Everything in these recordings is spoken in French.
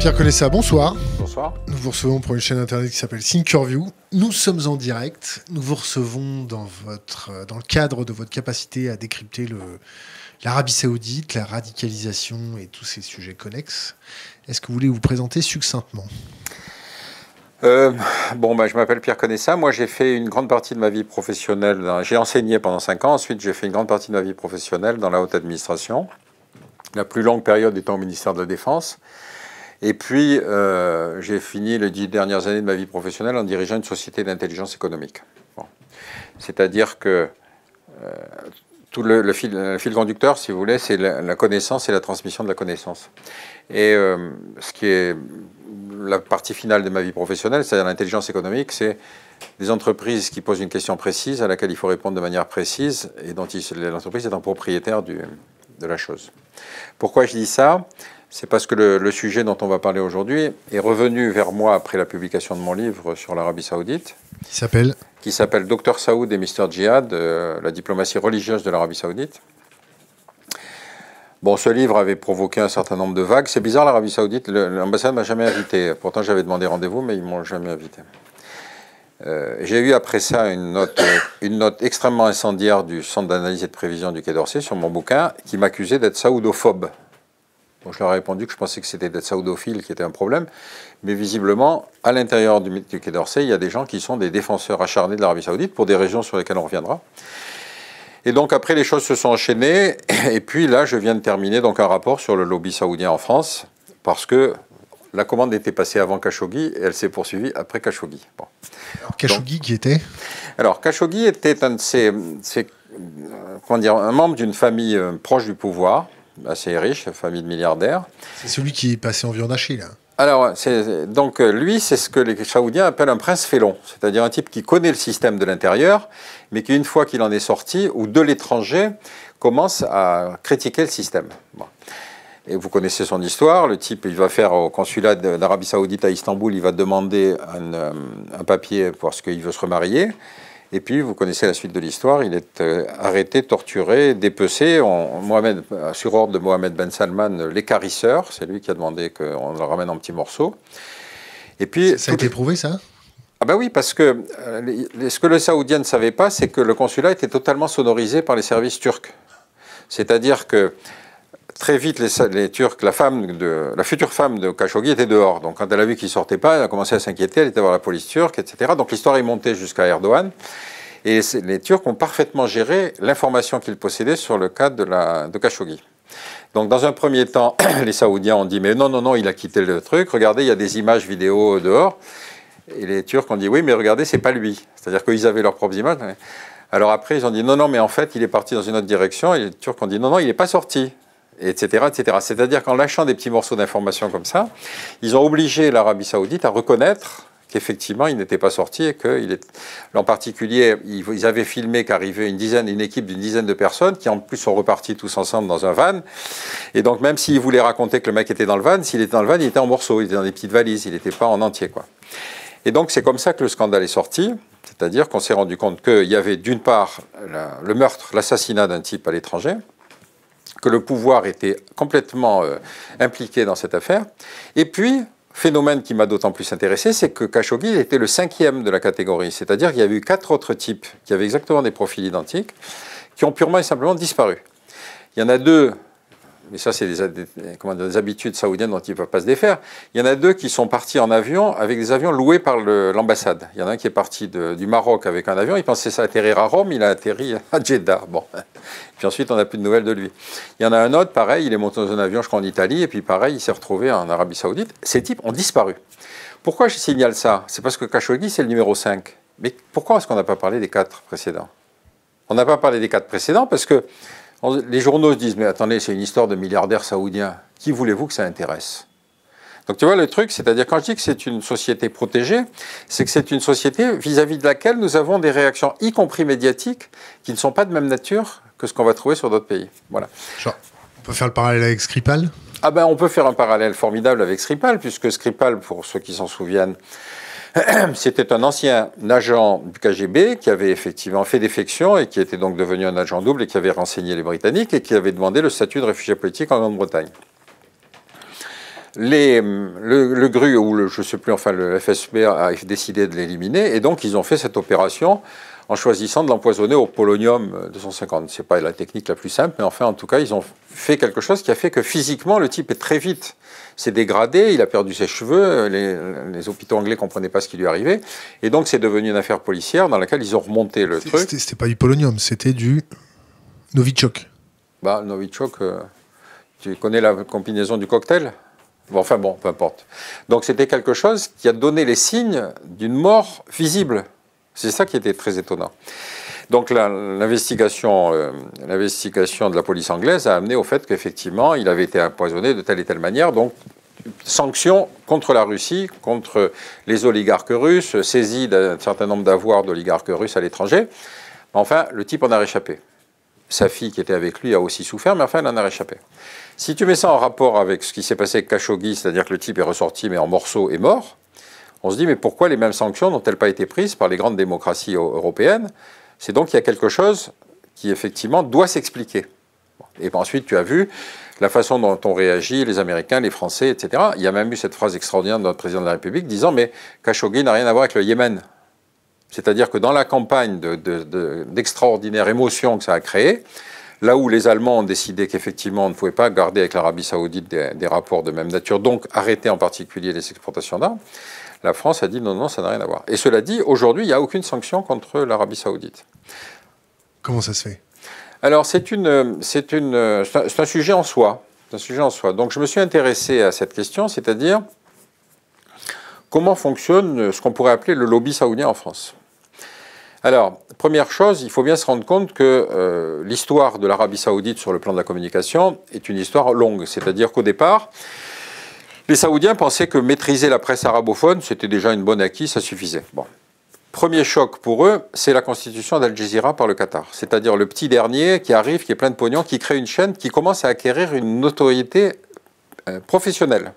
Pierre Colessa, bonsoir. Bonsoir. Nous vous recevons pour une chaîne internet qui s'appelle Thinkerview. Nous sommes en direct. Nous vous recevons dans, votre, dans le cadre de votre capacité à décrypter l'Arabie Saoudite, la radicalisation et tous ces sujets connexes. Est-ce que vous voulez vous présenter succinctement? Euh, bon, bah, je m'appelle Pierre Conessa. Moi, j'ai fait une grande partie de ma vie professionnelle. J'ai enseigné pendant 5 ans. Ensuite, j'ai fait une grande partie de ma vie professionnelle dans la haute administration. La plus longue période étant au ministère de la Défense. Et puis, euh, j'ai fini les dix dernières années de ma vie professionnelle en dirigeant une société d'intelligence économique. C'est-à-dire que euh, tout le, fil, conducteur, si vous voulez, c'est la, connaissance et la transmission de la connaissance. Et euh, ce qui est la partie finale de ma vie professionnelle, c'est-à-dire l'intelligence économique, c'est des entreprises qui posent une question précise à laquelle il faut répondre de manière précise et dont l'entreprise est un propriétaire de la chose. Pourquoi je dis ça? C'est parce que le, sujet dont on va parler aujourd'hui est revenu vers moi après la publication de mon livre sur l'Arabie Saoudite. Qui s'appelle Qui s'appelle Docteur Saoud et Mr. Djihad, euh, la diplomatie religieuse de l'Arabie Saoudite. Bon, ce livre avait provoqué un certain nombre de vagues. C'est bizarre, l'Arabie Saoudite, l'ambassade ne m'a jamais invité. Pourtant, j'avais demandé rendez-vous, mais ils ne m'ont jamais invité. Euh, j'ai eu après ça une note, une note extrêmement incendiaire du Centre d'analyse et de prévision du Quai d'Orsay sur mon bouquin qui m'accusait d'être saoudophobe je leur ai répondu que je pensais que c'était d'être saoudophile qui était un problème. Mais visiblement, à l'intérieur du, du Quai d'Orsay, il y a des gens qui sont des défenseurs acharnés de l'Arabie saoudite pour des régions sur lesquelles on reviendra. Et donc après, les choses se sont enchaînées. Et puis là, je viens de terminer donc un rapport sur le lobby saoudien en France, parce que la commande était passée avant Khashoggi et elle s'est poursuivie après Khashoggi. Bon. Alors Khashoggi qui était? Alors Khashoggi était un de ces, euh, comment dire, un membre d'une famille euh, proche du pouvoir, assez riche, famille de milliardaires. C'est celui qui est passé en viande hachée, là alors, donc lui, c'est ce que les Saoudiens appellent un prince félon, c'est-à-dire un type qui connaît le système de l'intérieur, mais qui, une fois qu'il en est sorti, ou de l'étranger, commence à critiquer le système. Et vous connaissez son histoire, le type, il va faire au consulat d'Arabie Saoudite à Istanbul, il va demander un, euh, un papier parce qu'il veut se remarier. Et puis, vous connaissez la suite de l'histoire, il est euh, arrêté, torturé, dépecé. Mohamed, sur ordre de Mohamed Ben Salman, l'écarisseur, c'est lui qui a demandé qu'on le ramène en petits morceaux. Et puis, ça a été prouvé, ça? Ah ben oui, parce que euh, ce que le Saoudien ne savait pas, c'est que le consulat était totalement sonorisé par les services turcs. C'est-à-dire que très vite, les, Turcs, la, femme la future femme de Khashoggi était dehors. Donc quand elle a vu qu'il ne sortait pas, elle a commencé à s'inquiéter, elle était voir la police turque, etc. Donc l'histoire est montée jusqu'à Erdogan. Et les Turcs ont parfaitement géré l'information qu'ils possédaient sur le cas de Khashoggi. Donc dans un premier temps, les Saoudiens ont dit mais non, non, non, il a quitté le truc, regardez, il y a des images vidéo dehors. Et les Turcs ont dit oui, mais regardez, c'est pas lui. C'est-à-dire qu'ils avaient leurs propres images. Alors après, ils ont dit non, non, mais en fait, il est parti dans une autre direction. Et les Turcs ont dit non, non, il n'est pas sorti etc. C'est-à-dire qu'en lâchant des petits morceaux d'informations comme ça, ils ont obligé l'Arabie saoudite à reconnaître qu'effectivement, il n'était pas sorti et qu'il est... En particulier, ils avaient filmé qu'arrivait une dizaine, équipe d'une dizaine de personnes qui, en plus, sont repartis tous ensemble dans un van. Et donc, même s'ils voulaient raconter que le mec était dans le van, s'il était dans le van, il était en morceaux, il était dans des petites valises, il n'était pas en entier. Et donc, c'est comme ça que le scandale est sorti. C'est-à-dire qu'on s'est rendu compte qu'il y avait d'une part le meurtre, l'assassinat d'un type à l'étranger, que le pouvoir était complètement euh, impliqué dans cette affaire. Et puis, phénomène qui m'a d'autant plus intéressé, c'est que Khashoggi était le cinquième de la catégorie. C'est-à-dire qu'il y avait eu quatre autres types qui avaient exactement des profils identiques, qui ont purement et simplement disparu. Il y en a deux mais ça c'est des, habitudes saoudiennes dont ils ne peuvent pas se défaire. Il y en a deux qui sont partis en avion avec des avions loués par l'ambassade. il y en a un qui est parti du Maroc avec un avion, il pensait ça atterrir à Rome, il a atterri à Jeddah. Bon. Puis ensuite on n'a plus de nouvelles de lui. Il y en a un autre, pareil, il est monté dans un avion, je crois, en Italie, et puis pareil, il s'est retrouvé en Arabie Saoudite. Ces types ont disparu. Pourquoi je signale ça? C'est parce que Khashoggi, c'est le numéro 5. Mais pourquoi est-ce qu'on n'a pas parlé des quatre précédents? On n'a pas parlé des quatre précédents parce que les journaux se disent, mais attendez, c'est une histoire de milliardaires saoudiens. Qui voulez-vous que ça intéresse? Donc tu vois le truc, c'est-à-dire quand je dis que c'est une société protégée, c'est que c'est une société vis-à-vis de laquelle nous avons des réactions, y compris médiatiques, qui ne sont pas de même nature que ce qu'on va trouver sur d'autres pays. Voilà. on peut faire le parallèle avec Skripal? Ah ben on peut faire un parallèle formidable avec Skripal, puisque Skripal, pour ceux qui s'en souviennent, C'était un ancien agent du KGB qui avait effectivement fait défection et qui était donc devenu un agent double et qui avait renseigné les Britanniques et qui avait demandé le statut de réfugié politique en Grande-Bretagne. Le, GRU, ou le, je sais plus, enfin le FSB a décidé de l'éliminer, et donc ils ont fait cette opération en choisissant de l'empoisonner au polonium 250. Ce n'est pas la technique la plus simple, mais enfin, en tout cas, ils ont fait quelque chose qui a fait que physiquement, le type est très vite s'est dégradé, il a perdu ses cheveux, les, hôpitaux anglais ne comprenaient pas ce qui lui arrivait, et donc c'est devenu une affaire policière dans laquelle ils ont remonté le truc. C'était pas du polonium, c'était du Novichok. Bah, Novichok, euh, tu connais la combinaison du cocktail? Bon, enfin bon, peu importe. Donc c'était quelque chose qui a donné les signes d'une mort visible. C'est ça qui était très étonnant. Donc l'investigation, euh, l'investigation de la police anglaise a amené au fait qu'effectivement, il avait été empoisonné de telle et telle manière. Donc sanctions contre la Russie, contre les oligarques russes, saisie d'un certain nombre d'avoirs d'oligarques russes à l'étranger. Enfin, le type en a réchappé. Sa fille qui était avec lui a aussi souffert, mais enfin, elle en a réchappé. Si tu mets ça en rapport avec ce qui s'est passé avec Khashoggi, c'est-à-dire que le type est ressorti mais en morceaux et mort, on se dit, mais pourquoi les mêmes sanctions n'ont-elles pas été prises par les grandes démocraties européennes? C'est donc qu'il y a quelque chose qui, effectivement, doit s'expliquer. Et ensuite, tu as vu la façon dont ont réagi les Américains, les Français, etc. Il y a même eu cette phrase extraordinaire de notre président de la République disant, mais Khashoggi n'a rien à voir avec le Yémen. C'est-à-dire que dans la campagne d'extraordinaire de, émotion que ça a créé, là où les Allemands ont décidé qu'effectivement on ne pouvait pas garder avec l'Arabie saoudite des, rapports de même nature, donc arrêter en particulier les exportations d'armes, la France a dit non, non, ça n'a rien à voir. Et cela dit, aujourd'hui, il n'y a aucune sanction contre l'Arabie saoudite. Comment ça se fait? Alors, c'est, une, c'est, une, c'est un sujet en soi. C'est un sujet en soi. Donc, je me suis intéressé à cette question, c'est-à-dire comment fonctionne ce qu'on pourrait appeler le lobby saoudien en France. Alors, première chose, il faut bien se rendre compte que euh, l'histoire de l'Arabie saoudite sur le plan de la communication est une histoire longue. C'est-à-dire qu'au départ, les Saoudiens pensaient que maîtriser la presse arabophone, c'était déjà une bonne acquis, ça suffisait. Bon. Premier choc pour eux, c'est la constitution d'Al Jazeera par le Qatar. C'est-à-dire le petit dernier qui arrive, qui est plein de pognon, qui crée une chaîne qui commence à acquérir une notoriété euh, professionnelle.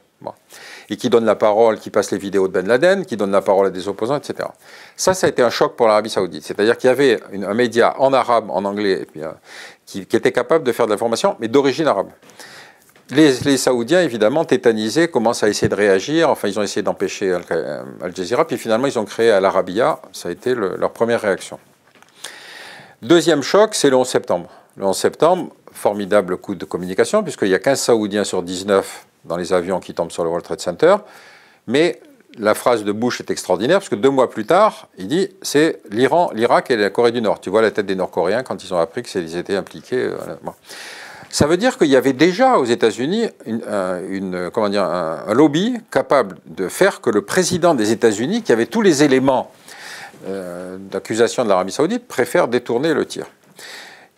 Et qui donne la parole, qui passe les vidéos de Ben Laden, qui donne la parole à des opposants, etc. Ça, ça a été un choc pour l'Arabie Saoudite. C'est-à-dire qu'il y avait un média en arabe, en anglais, euh, qui, qui, était capable de faire de l'information, mais d'origine arabe. Les, Saoudiens, évidemment, tétanisés, commencent à essayer de réagir. Enfin, ils ont essayé d'empêcher Al, Jazeera, puis finalement, ils ont créé Al Arabiya. Ça a été leur première réaction. Deuxième choc, c'est le 11 septembre. Le 11 septembre, formidable coup de communication, puisqu'il y a 15 Saoudiens sur 19 dans les avions qui tombent sur le World Trade Center. Mais la phrase de Bush est extraordinaire, parce que deux mois plus tard, il dit c'est l'Iran, l'Irak et la Corée du Nord. Tu vois la tête des Nord-Coréens quand ils ont appris qu'ils étaient impliqués. Euh, ça veut dire qu'il y avait déjà aux États-Unis une, euh, un, lobby capable de faire que le président des États-Unis, qui avait tous les éléments euh, d'accusation de l'Arabie saoudite, préfère détourner le tir.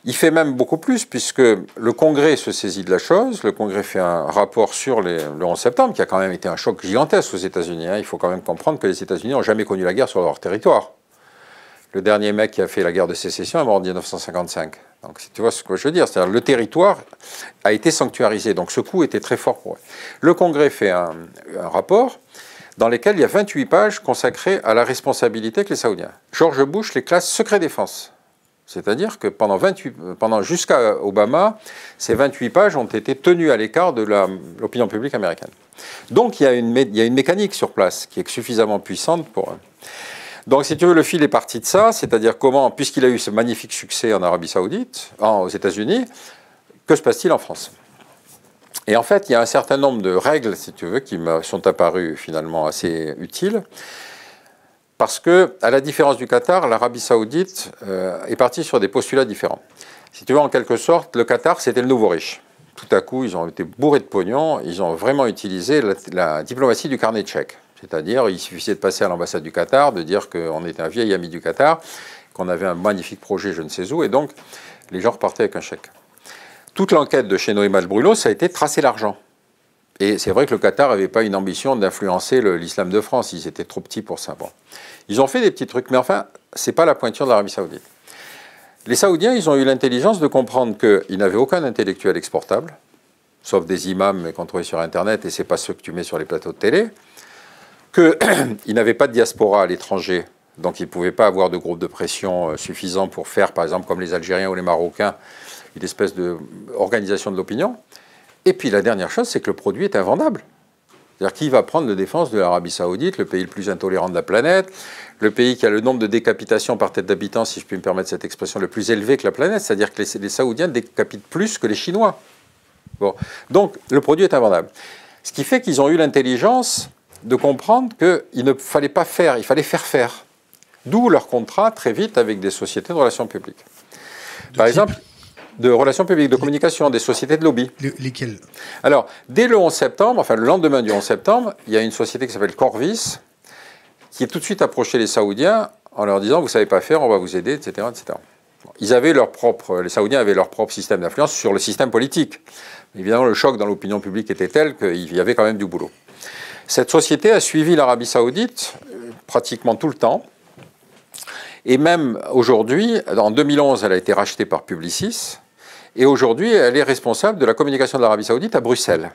Il fait même beaucoup plus, puisque le Congrès se saisit de la chose. Le Congrès fait un rapport sur le 11 septembre, qui a quand même été un choc gigantesque aux États-Unis. Hein. Il faut quand même comprendre que les États-Unis n'ont jamais connu la guerre sur leur territoire. Le dernier mec qui a fait la guerre de sécession est mort en 1955. Donc, tu vois ce que je veux dire, c'est-à-dire le territoire a été sanctuarisé. Donc, ce coup était très fort pour eux. Le Congrès fait un, rapport dans lequel il y a 28 pages consacrées à la responsabilité que les Saoudiens. George Bush les classe secret défense. C'est-à-dire que pendant, 28, pendant jusqu'à Obama, ces 28 pages ont été tenues à l'écart de l'opinion publique américaine. Donc il y, a une, il y, a une, mécanique sur place qui est suffisamment puissante pour eux. Donc, si tu veux, le fil est parti de ça, c'est-à-dire comment, puisqu'il a eu ce magnifique succès en Arabie Saoudite, aux États-Unis, que se passe-t-il en France? Et en fait, il y a un certain nombre de règles, si tu veux, qui me sont apparues finalement assez utiles. Parce que, à la différence du Qatar, l'Arabie Saoudite euh, est partie sur des postulats différents. Si tu veux, en quelque sorte, le Qatar, c'était le nouveau riche. Tout à coup, ils ont été bourrés de pognon, ils ont vraiment utilisé la, la diplomatie du carnet de chèques. C'est-à-dire, il suffisait de passer à l'ambassade du Qatar, de dire qu'on était un vieil ami du Qatar, qu'on avait un magnifique projet je ne sais où, et donc les gens repartaient avec un chèque. Toute l'enquête de chez Noé Malbruno, ça a été tracer l'argent. Et c'est vrai que le Qatar n'avait pas une ambition d'influencer l'islam de France, ils étaient trop petits pour ça. Bon. Ils ont fait des petits trucs, mais enfin, ce n'est pas la pointure de l'Arabie saoudite. Les Saoudiens, ils ont eu l'intelligence de comprendre qu'ils n'avaient aucun intellectuel exportable, sauf des imams qu'on trouvait sur Internet, et ce n'est pas ceux que tu mets sur les plateaux de télé qu'il n'avait pas de diaspora à l'étranger, donc il ne pouvait pas avoir de groupe de pression euh, suffisant pour faire, par exemple, comme les Algériens ou les Marocains, une espèce d'organisation de l'opinion. Et puis la dernière chose, c'est que le produit est invendable. C'est-à-dire qui va prendre la défense de l'Arabie saoudite, le pays le plus intolérant de la planète, le pays qui a le nombre de décapitations par tête d'habitant, si je puis me permettre cette expression, le plus élevé que la planète, c'est-à-dire que les, Saoudiens décapitent plus que les Chinois. Bon. Donc le produit est invendable. Ce qui fait qu'ils ont eu l'intelligence de comprendre qu'il ne fallait pas faire, il fallait faire faire. D'où leur contrat très vite avec des sociétés de relations publiques. Par exemple, de relations publiques, de communication, des sociétés de lobby. lesquelles? Alors, dès le 11 septembre, enfin le lendemain du 11 septembre, il y a une société qui s'appelle Corvis, qui a tout de suite approché les Saoudiens en leur disant, vous ne savez pas faire, on va vous aider, etc. etc. Ils avaient leur propre, les Saoudiens avaient leur propre système d'influence sur le système politique. Évidemment, le choc dans l'opinion publique était tel qu'il y avait quand même du boulot. Cette société a suivi l'Arabie saoudite euh, pratiquement tout le temps. Et même aujourd'hui, en 2011, elle a été rachetée par Publicis. Et aujourd'hui, elle est responsable de la communication de l'Arabie saoudite à Bruxelles.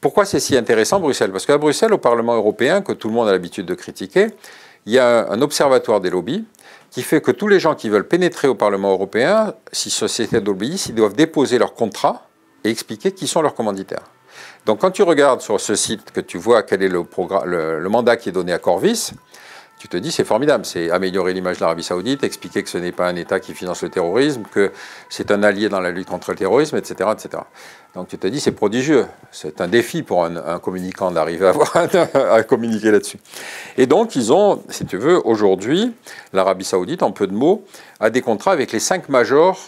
Pourquoi c'est si intéressant Bruxelles? Parce qu'à Bruxelles, au Parlement européen, que tout le monde a l'habitude de critiquer, il y a un observatoire des lobbies qui fait que tous les gens qui veulent pénétrer au Parlement européen, si société lobbyistes, ils doivent déposer leur contrat et expliquer qui sont leurs commanditaires. Donc quand tu regardes sur ce site, que tu vois quel est le, mandat qui est donné à Corvis, tu te dis c'est formidable, c'est améliorer l'image de l'Arabie saoudite, expliquer que ce n'est pas un État qui finance le terrorisme, que c'est un allié dans la lutte contre le terrorisme, etc. etc. Donc tu te dis c'est prodigieux, c'est un défi pour un, communicant d'arriver à, à communiquer là-dessus. Et donc ils ont, si tu veux, aujourd'hui, l'Arabie saoudite, en peu de mots, a des contrats avec les cinq majors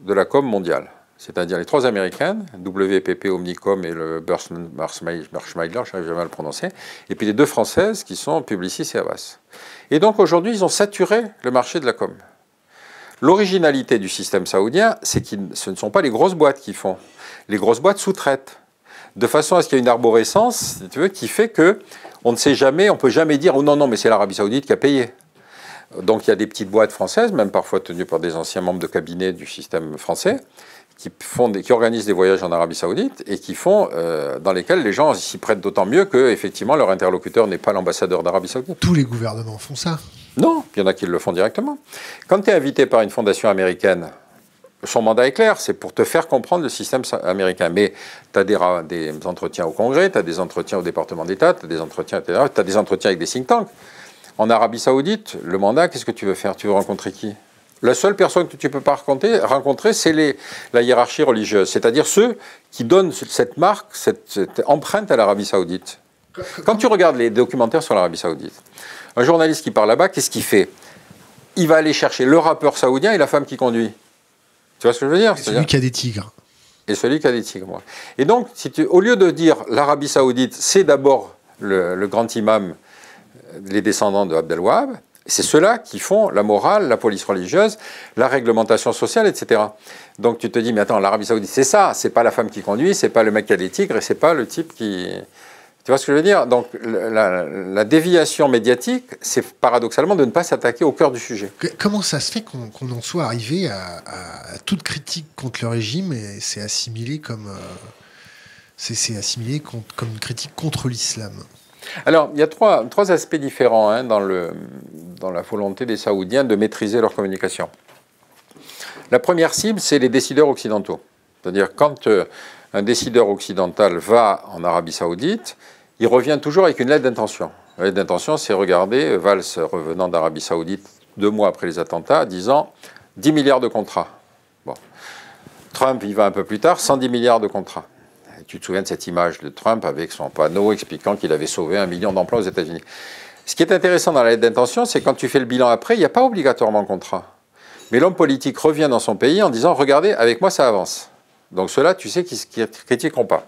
de la com mondiale c'est-à-dire les trois américaines, WPP, Omnicom et le Marshmailer, je n'arrive jamais à le prononcer, et puis les deux françaises qui sont Publicis et Avas. Et donc aujourd'hui, ils ont saturé le marché de la com. L'originalité du système saoudien, c'est que ce ne sont pas les grosses boîtes qui font. Les grosses boîtes sous-traitent. De façon à ce qu'il y ait une arborescence, si tu veux, qui fait que on ne sait jamais, on peut jamais dire oh non non mais c'est l'Arabie Saoudite qui a payé. Donc il y a des petites boîtes françaises, même parfois tenues par des anciens membres de cabinet du système français, qui, font qui organisent des voyages en Arabie Saoudite et qui font, euh, dans lesquels les gens s'y prêtent d'autant mieux que effectivement leur interlocuteur n'est pas l'ambassadeur d'Arabie Saoudite. Tous les gouvernements font ça. Non, il y en a qui le font directement. Quand tu es invité par une fondation américaine, son mandat est clair, c'est pour te faire comprendre le système américain. Mais tu as des, des, entretiens au Congrès, tu as des entretiens au département d'État, tu as des entretiens, tu as des entretiens avec des think tanks. En Arabie Saoudite, le mandat, qu'est-ce que tu veux faire? Tu veux rencontrer qui? La seule personne que tu ne peux pas rencontrer, rencontrer c'est la hiérarchie religieuse, c'est-à-dire ceux qui donnent cette marque, cette, empreinte à l'Arabie saoudite. Quand tu regardes les documentaires sur l'Arabie saoudite, un journaliste qui parle là-bas, qu'est-ce qu'il fait? Il va aller chercher le rappeur saoudien et la femme qui conduit. Tu vois ce que je veux dire? Celui qui a des tigres. Et celui qui a des tigres, moi. Et donc, si tu, au lieu de dire l'Arabie saoudite, c'est d'abord le, grand imam, les descendants de Abdel Wahab, c'est ceux-là qui font la morale, la police religieuse, la réglementation sociale, etc. Donc tu te dis, mais attends, l'Arabie Saoudite, c'est ça, c'est pas la femme qui conduit, c'est pas le mec qui a des tigres, et c'est pas le type qui. Tu vois ce que je veux dire? Donc la, déviation médiatique, c'est paradoxalement de ne pas s'attaquer au cœur du sujet. Comment ça se fait qu'on en soit arrivé à, toute critique contre le régime et c'est assimilé comme. Euh, c'est assimilé comme une critique contre l'islam? Alors, il y a trois, aspects différents hein, dans, la volonté des Saoudiens de maîtriser leur communication. La première cible, c'est les décideurs occidentaux. C'est-à-dire, quand euh, un décideur occidental va en Arabie Saoudite, il revient toujours avec une lettre d'intention. La lettre d'intention, c'est regarder Valls revenant d'Arabie Saoudite deux mois après les attentats, disant 10 milliards de contrats. Trump, il va un peu plus tard, 110 milliards de contrats tu te souviens de cette image de Trump avec son panneau expliquant qu'il avait sauvé un million d'emplois aux États-Unis. Ce qui est intéressant dans la lettre d'intention, c'est quand tu fais le bilan après, il n'y a pas obligatoirement de contrat. Mais l'homme politique revient dans son pays en disant Regardez, avec moi, ça avance. Donc ceux-là, tu sais qu'ils ne critiqueront pas.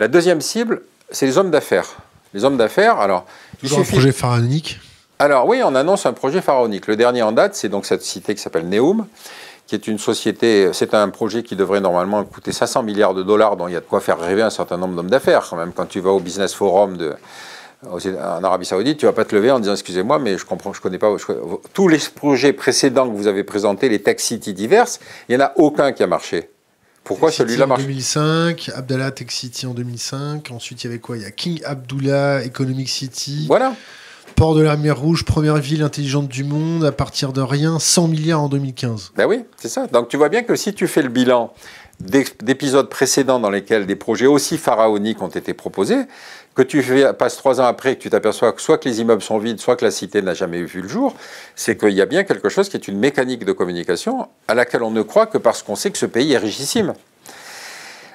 La deuxième cible, c'est les hommes d'affaires. Les hommes d'affaires, alors. Toujours un projet pharaonique? Alors oui, on annonce un projet pharaonique. Le dernier en date, c'est donc cette cité qui s'appelle Neum, qui est une société, c'est un projet qui devrait normalement coûter 500 milliards de dollars, dont il y a de quoi faire rêver un certain nombre d'hommes d'affaires quand même. Quand tu vas au Business Forum de, en Arabie Saoudite, tu vas pas te lever en disant excusez-moi, mais je comprends, je connais pas. tous les projets précédents que vous avez présentés, les Tech City diverses, il n'y en a aucun qui a marché. Pourquoi celui-là marche? En 2005, Abdallah Tech City en 2005. Ensuite, il y avait quoi? Il y a King Abdullah Economic City. Voilà. Port de la mer Rouge, première ville intelligente du monde, à partir de rien, 100 milliards en 2015. Ben oui, c'est ça. Donc tu vois bien que si tu fais le bilan d'épisodes précédents dans lesquels des projets aussi pharaoniques ont été proposés, que tu passes trois ans après que tu t'aperçois que soit que les immeubles sont vides, soit que la cité n'a jamais vu le jour, c'est qu'il y a bien quelque chose qui est une mécanique de communication à laquelle on ne croit que parce qu'on sait que ce pays est richissime.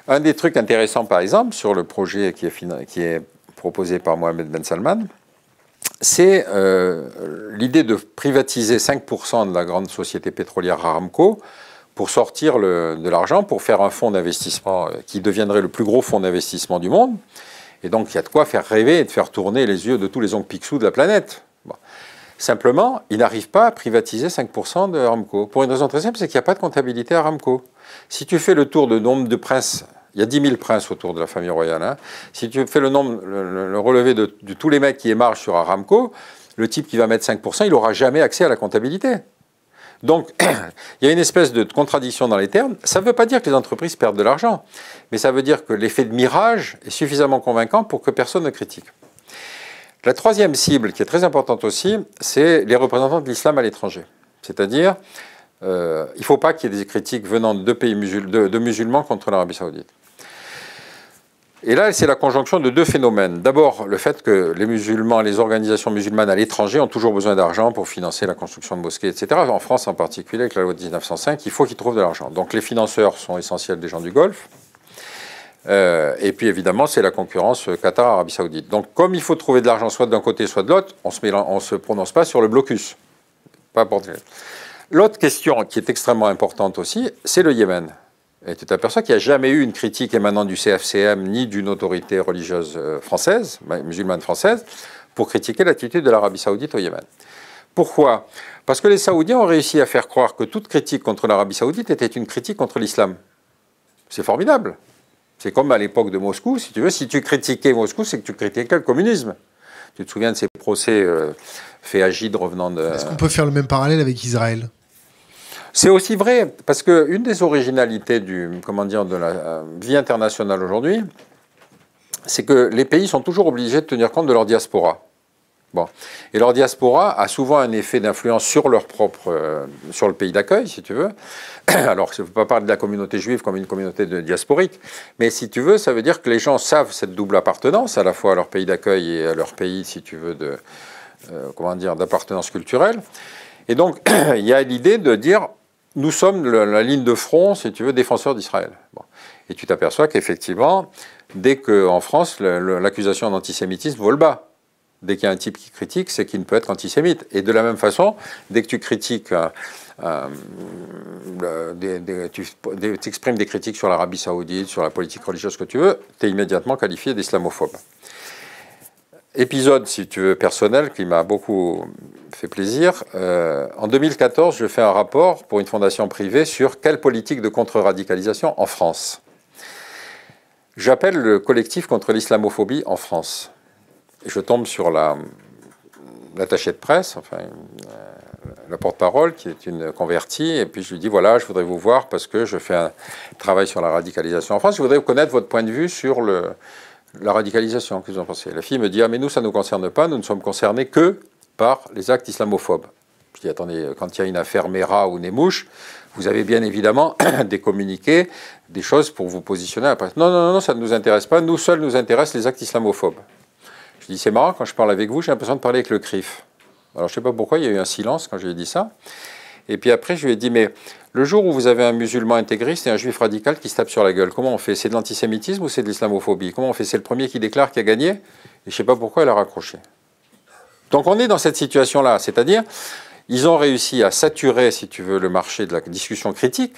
Un des trucs intéressants, par exemple, sur le projet qui est, qui est proposé par Mohamed Ben Salman, c'est euh, l'idée de privatiser 5% de la grande société pétrolière Aramco pour sortir de l'argent, pour faire un fonds d'investissement euh, qui deviendrait le plus gros fonds d'investissement du monde. Et donc, il y a de quoi faire rêver et de faire tourner les yeux de tous les ongles Picsou de la planète. Simplement, il n'arrive pas à privatiser 5% de Aramco. Pour une raison très simple, c'est qu'il n'y a pas de comptabilité à Aramco. Si tu fais le tour de nombre de princes, il y a 10 000 princes autour de la famille royale. Hein. Si tu fais le, relevé de, de, tous les mecs qui émargent sur Aramco, le type qui va mettre 5%, il n'aura jamais accès à la comptabilité. Donc, il y a une espèce de contradiction dans les termes. Ça ne veut pas dire que les entreprises perdent de l'argent, mais ça veut dire que l'effet de mirage est suffisamment convaincant pour que personne ne critique. La troisième cible, qui est très importante aussi, c'est les représentants de l'islam à l'étranger. C'est-à-dire, euh, il ne faut pas qu'il y ait des critiques venant de, pays de musulmans contre l'Arabie saoudite. Et là, c'est la conjonction de deux phénomènes. D'abord, le fait que les musulmans, les organisations musulmanes à l'étranger ont toujours besoin d'argent pour financer la construction de mosquées, etc. En France en particulier, avec la loi de 1905, il faut qu'ils trouvent de l'argent. Donc les financeurs sont essentiels des gens du Golfe. Euh, et puis évidemment, c'est la concurrence Qatar-Arabie Saoudite. Donc comme il faut trouver de l'argent soit d'un côté, soit de l'autre, on ne se, prononce pas sur le blocus. Pas L'autre question qui est extrêmement importante aussi, c'est le Yémen. Et tu t'aperçois qu'il n'y a jamais eu une critique émanant du CFCM ni d'une autorité religieuse euh, française, musulmane française, pour critiquer l'attitude de l'Arabie saoudite au Yémen. Pourquoi? Parce que les Saoudiens ont réussi à faire croire que toute critique contre l'Arabie saoudite était une critique contre l'islam. C'est formidable. C'est comme à l'époque de Moscou, si tu veux, si tu critiquais Moscou, c'est que tu critiquais le communisme. Tu te souviens de ces procès euh, faits à Gide revenant de... Est-ce qu'on peut faire le même parallèle avec Israël? C'est aussi vrai, parce qu'une des originalités du, comment de la euh, vie internationale aujourd'hui, c'est que les pays sont toujours obligés de tenir compte de leur diaspora. Bon. Et leur diaspora a souvent un effet d'influence sur leur propre, euh, sur le pays d'accueil, si tu veux. Alors, je ne veux pas parler de la communauté juive comme une communauté diasporique, mais si tu veux, ça veut dire que les gens savent cette double appartenance, à la fois à leur pays d'accueil et à leur pays, si tu veux, de, euh, comment dire, d'appartenance culturelle. Et donc, il y a l'idée de dire, nous sommes la, ligne de front, si tu veux, défenseur d'Israël. Et tu t'aperçois qu'effectivement, dès qu'en France, l'accusation d'antisémitisme vole bas. Dès qu'il y a un type qui critique, c'est qu'il ne peut être antisémite. Et de la même façon, dès que tu critiques, euh, euh, tu, exprimes des critiques sur l'Arabie saoudite, sur la politique religieuse que tu veux, tu es immédiatement qualifié d'islamophobe. Épisode, si tu veux, personnel qui m'a beaucoup fait plaisir. Euh, en 2014, je fais un rapport pour une fondation privée sur quelle politique de contre-radicalisation en France. J'appelle le collectif contre l'islamophobie en France. Je tombe sur l'attaché de presse, enfin, euh, la porte-parole, qui est une convertie, et puis je lui dis voilà, je voudrais vous voir parce que je fais un travail sur la radicalisation en France. Je voudrais connaître votre point de vue sur le, la radicalisation, que vous en La fille me dit Ah, mais nous, ça ne nous concerne pas, nous ne sommes concernés que par les actes islamophobes. Je dis Attendez, quand il y a une affaire Mera ou Nemouche, vous avez bien évidemment des communiqués, des choses pour vous positionner après. Non, non, non, ça ne nous intéresse pas, nous seuls nous intéressent les actes islamophobes. Je dis C'est marrant, quand je parle avec vous, j'ai l'impression de parler avec le CRIF. Alors je ne sais pas pourquoi, il y a eu un silence quand je lui ai dit ça. Et puis après, je lui ai dit Mais le jour où vous avez un musulman intégriste et un juif radical qui se tape sur la gueule, comment on fait? C'est de l'antisémitisme ou c'est de l'islamophobie? Comment on fait? C'est le premier qui déclare qui a gagné Et je ne sais pas pourquoi elle a raccroché. Donc on est dans cette situation-là, c'est-à-dire ils ont réussi à saturer, si tu veux, le marché de la discussion critique,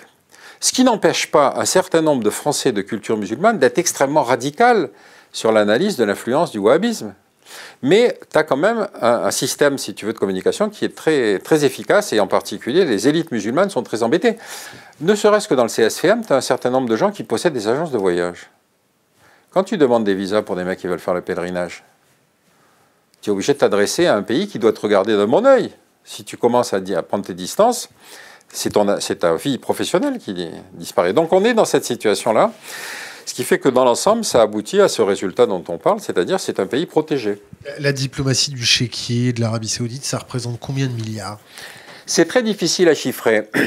ce qui n'empêche pas un certain nombre de Français de culture musulmane d'être extrêmement radical sur l'analyse de l'influence du wahhabisme. Mais tu as quand même un, système, si tu veux, de communication qui est très, très efficace et en particulier, les élites musulmanes sont très embêtées. Ne serait-ce que dans le CSFM, tu as un certain nombre de gens qui possèdent des agences de voyage. Quand tu demandes des visas pour des mecs qui veulent faire le pèlerinage, tu es obligé de t'adresser à un pays qui doit te regarder de mon œil. Si tu commences à, prendre tes distances, c'est ta vie professionnelle qui disparaît. Donc on est dans cette situation-là. Ce qui fait que dans l'ensemble, ça aboutit à ce résultat dont on parle, c'est-à-dire c'est un pays protégé. La diplomatie du chéquier de l'Arabie saoudite, ça représente combien de milliards? C'est très difficile à chiffrer.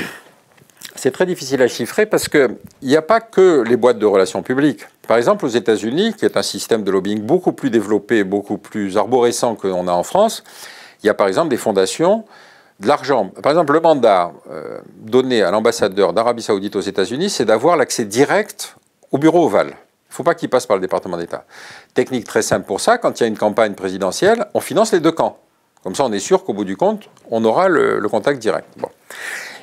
C'est très difficile à chiffrer parce qu'il n'y a pas que les boîtes de relations publiques. Par exemple, aux États-Unis, qui est un système de lobbying beaucoup plus développé, beaucoup plus arborescent que l'on a en France, il y a par exemple des fondations, de l'argent. Par exemple, le mandat euh, donné à l'ambassadeur d'Arabie Saoudite aux États-Unis, c'est d'avoir l'accès direct au bureau ovale. Il ne faut pas qu'il passe par le département d'État. Technique très simple pour ça, quand il y a une campagne présidentielle, on finance les deux camps. Comme ça, on est sûr qu'au bout du compte, on aura le, contact direct.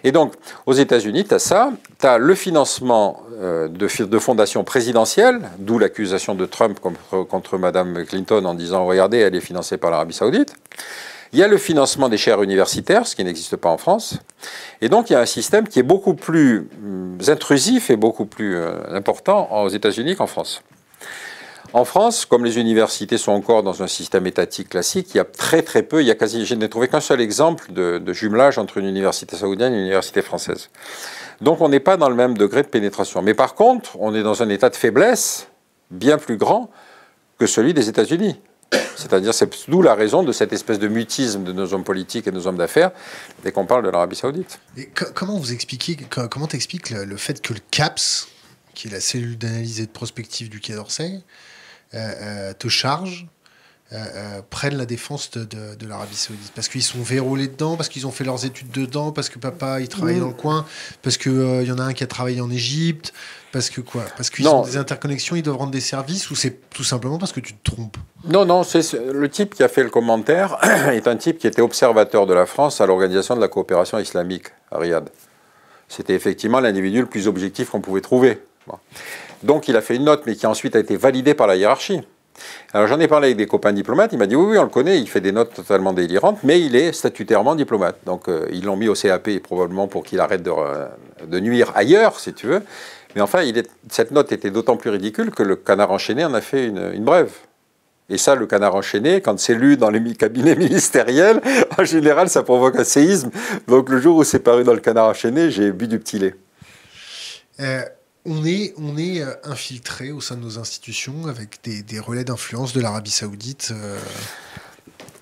Et donc, aux États-Unis, tu as ça, tu as le financement euh, de, de fondations présidentielles, d'où l'accusation de Trump contre, contre Mme Clinton en disant Regardez, elle est financée par l'Arabie Saoudite. Il y a le financement des chaires universitaires, ce qui n'existe pas en France. Et donc, il y a un système qui est beaucoup plus hum, intrusif et beaucoup plus euh, important aux États-Unis qu'en France. En France, comme les universités sont encore dans un système étatique classique, il y a très très peu, il y a quasi, je n'ai trouvé qu'un seul exemple de, jumelage entre une université saoudienne et une université française. Donc on n'est pas dans le même degré de pénétration. Mais par contre, on est dans un état de faiblesse bien plus grand que celui des États-Unis. C'est-à-dire, c'est d'où la raison de cette espèce de mutisme de nos hommes politiques et de nos hommes d'affaires dès qu'on parle de l'Arabie Saoudite. Et comment vous expliquez, comment t'expliques le, le, fait que le CAPS, qui est la cellule d'analyse et de prospective du Quai d'Orsay, euh, euh, te charge euh, prennent la défense de, de, l'Arabie Saoudite? Parce qu'ils sont vérolés dedans, parce qu'ils ont fait leurs études dedans, parce que papa il travaille dans le coin, parce qu'il il y en a un qui a travaillé en Égypte, parce que quoi? Parce qu'ils ont des interconnexions, ils doivent rendre des services, ou c'est tout simplement parce que tu te trompes? Non, non, c'est le type qui a fait le commentaire est un type qui était observateur de la France à l'organisation de la coopération islamique à Riyad. C'était effectivement l'individu le plus objectif qu'on pouvait trouver. Donc il a fait une note, mais qui ensuite a été validée par la hiérarchie. Alors j'en ai parlé avec des copains diplomates, il m'a dit oui, oui, on le connaît, il fait des notes totalement délirantes, mais il est statutairement diplomate. Donc euh, ils l'ont mis au CAP probablement pour qu'il arrête de, de, nuire ailleurs, si tu veux. Mais enfin, il est, cette note était d'autant plus ridicule que le canard enchaîné en a fait une, une brève. Et ça, le canard enchaîné, quand c'est lu dans les cabinets ministériels, en général, ça provoque un séisme. Donc le jour où c'est paru dans le canard enchaîné, j'ai bu du petit lait. Euh, on est, on est euh, infiltré au sein de nos institutions avec des, relais d'influence de l'Arabie saoudite euh.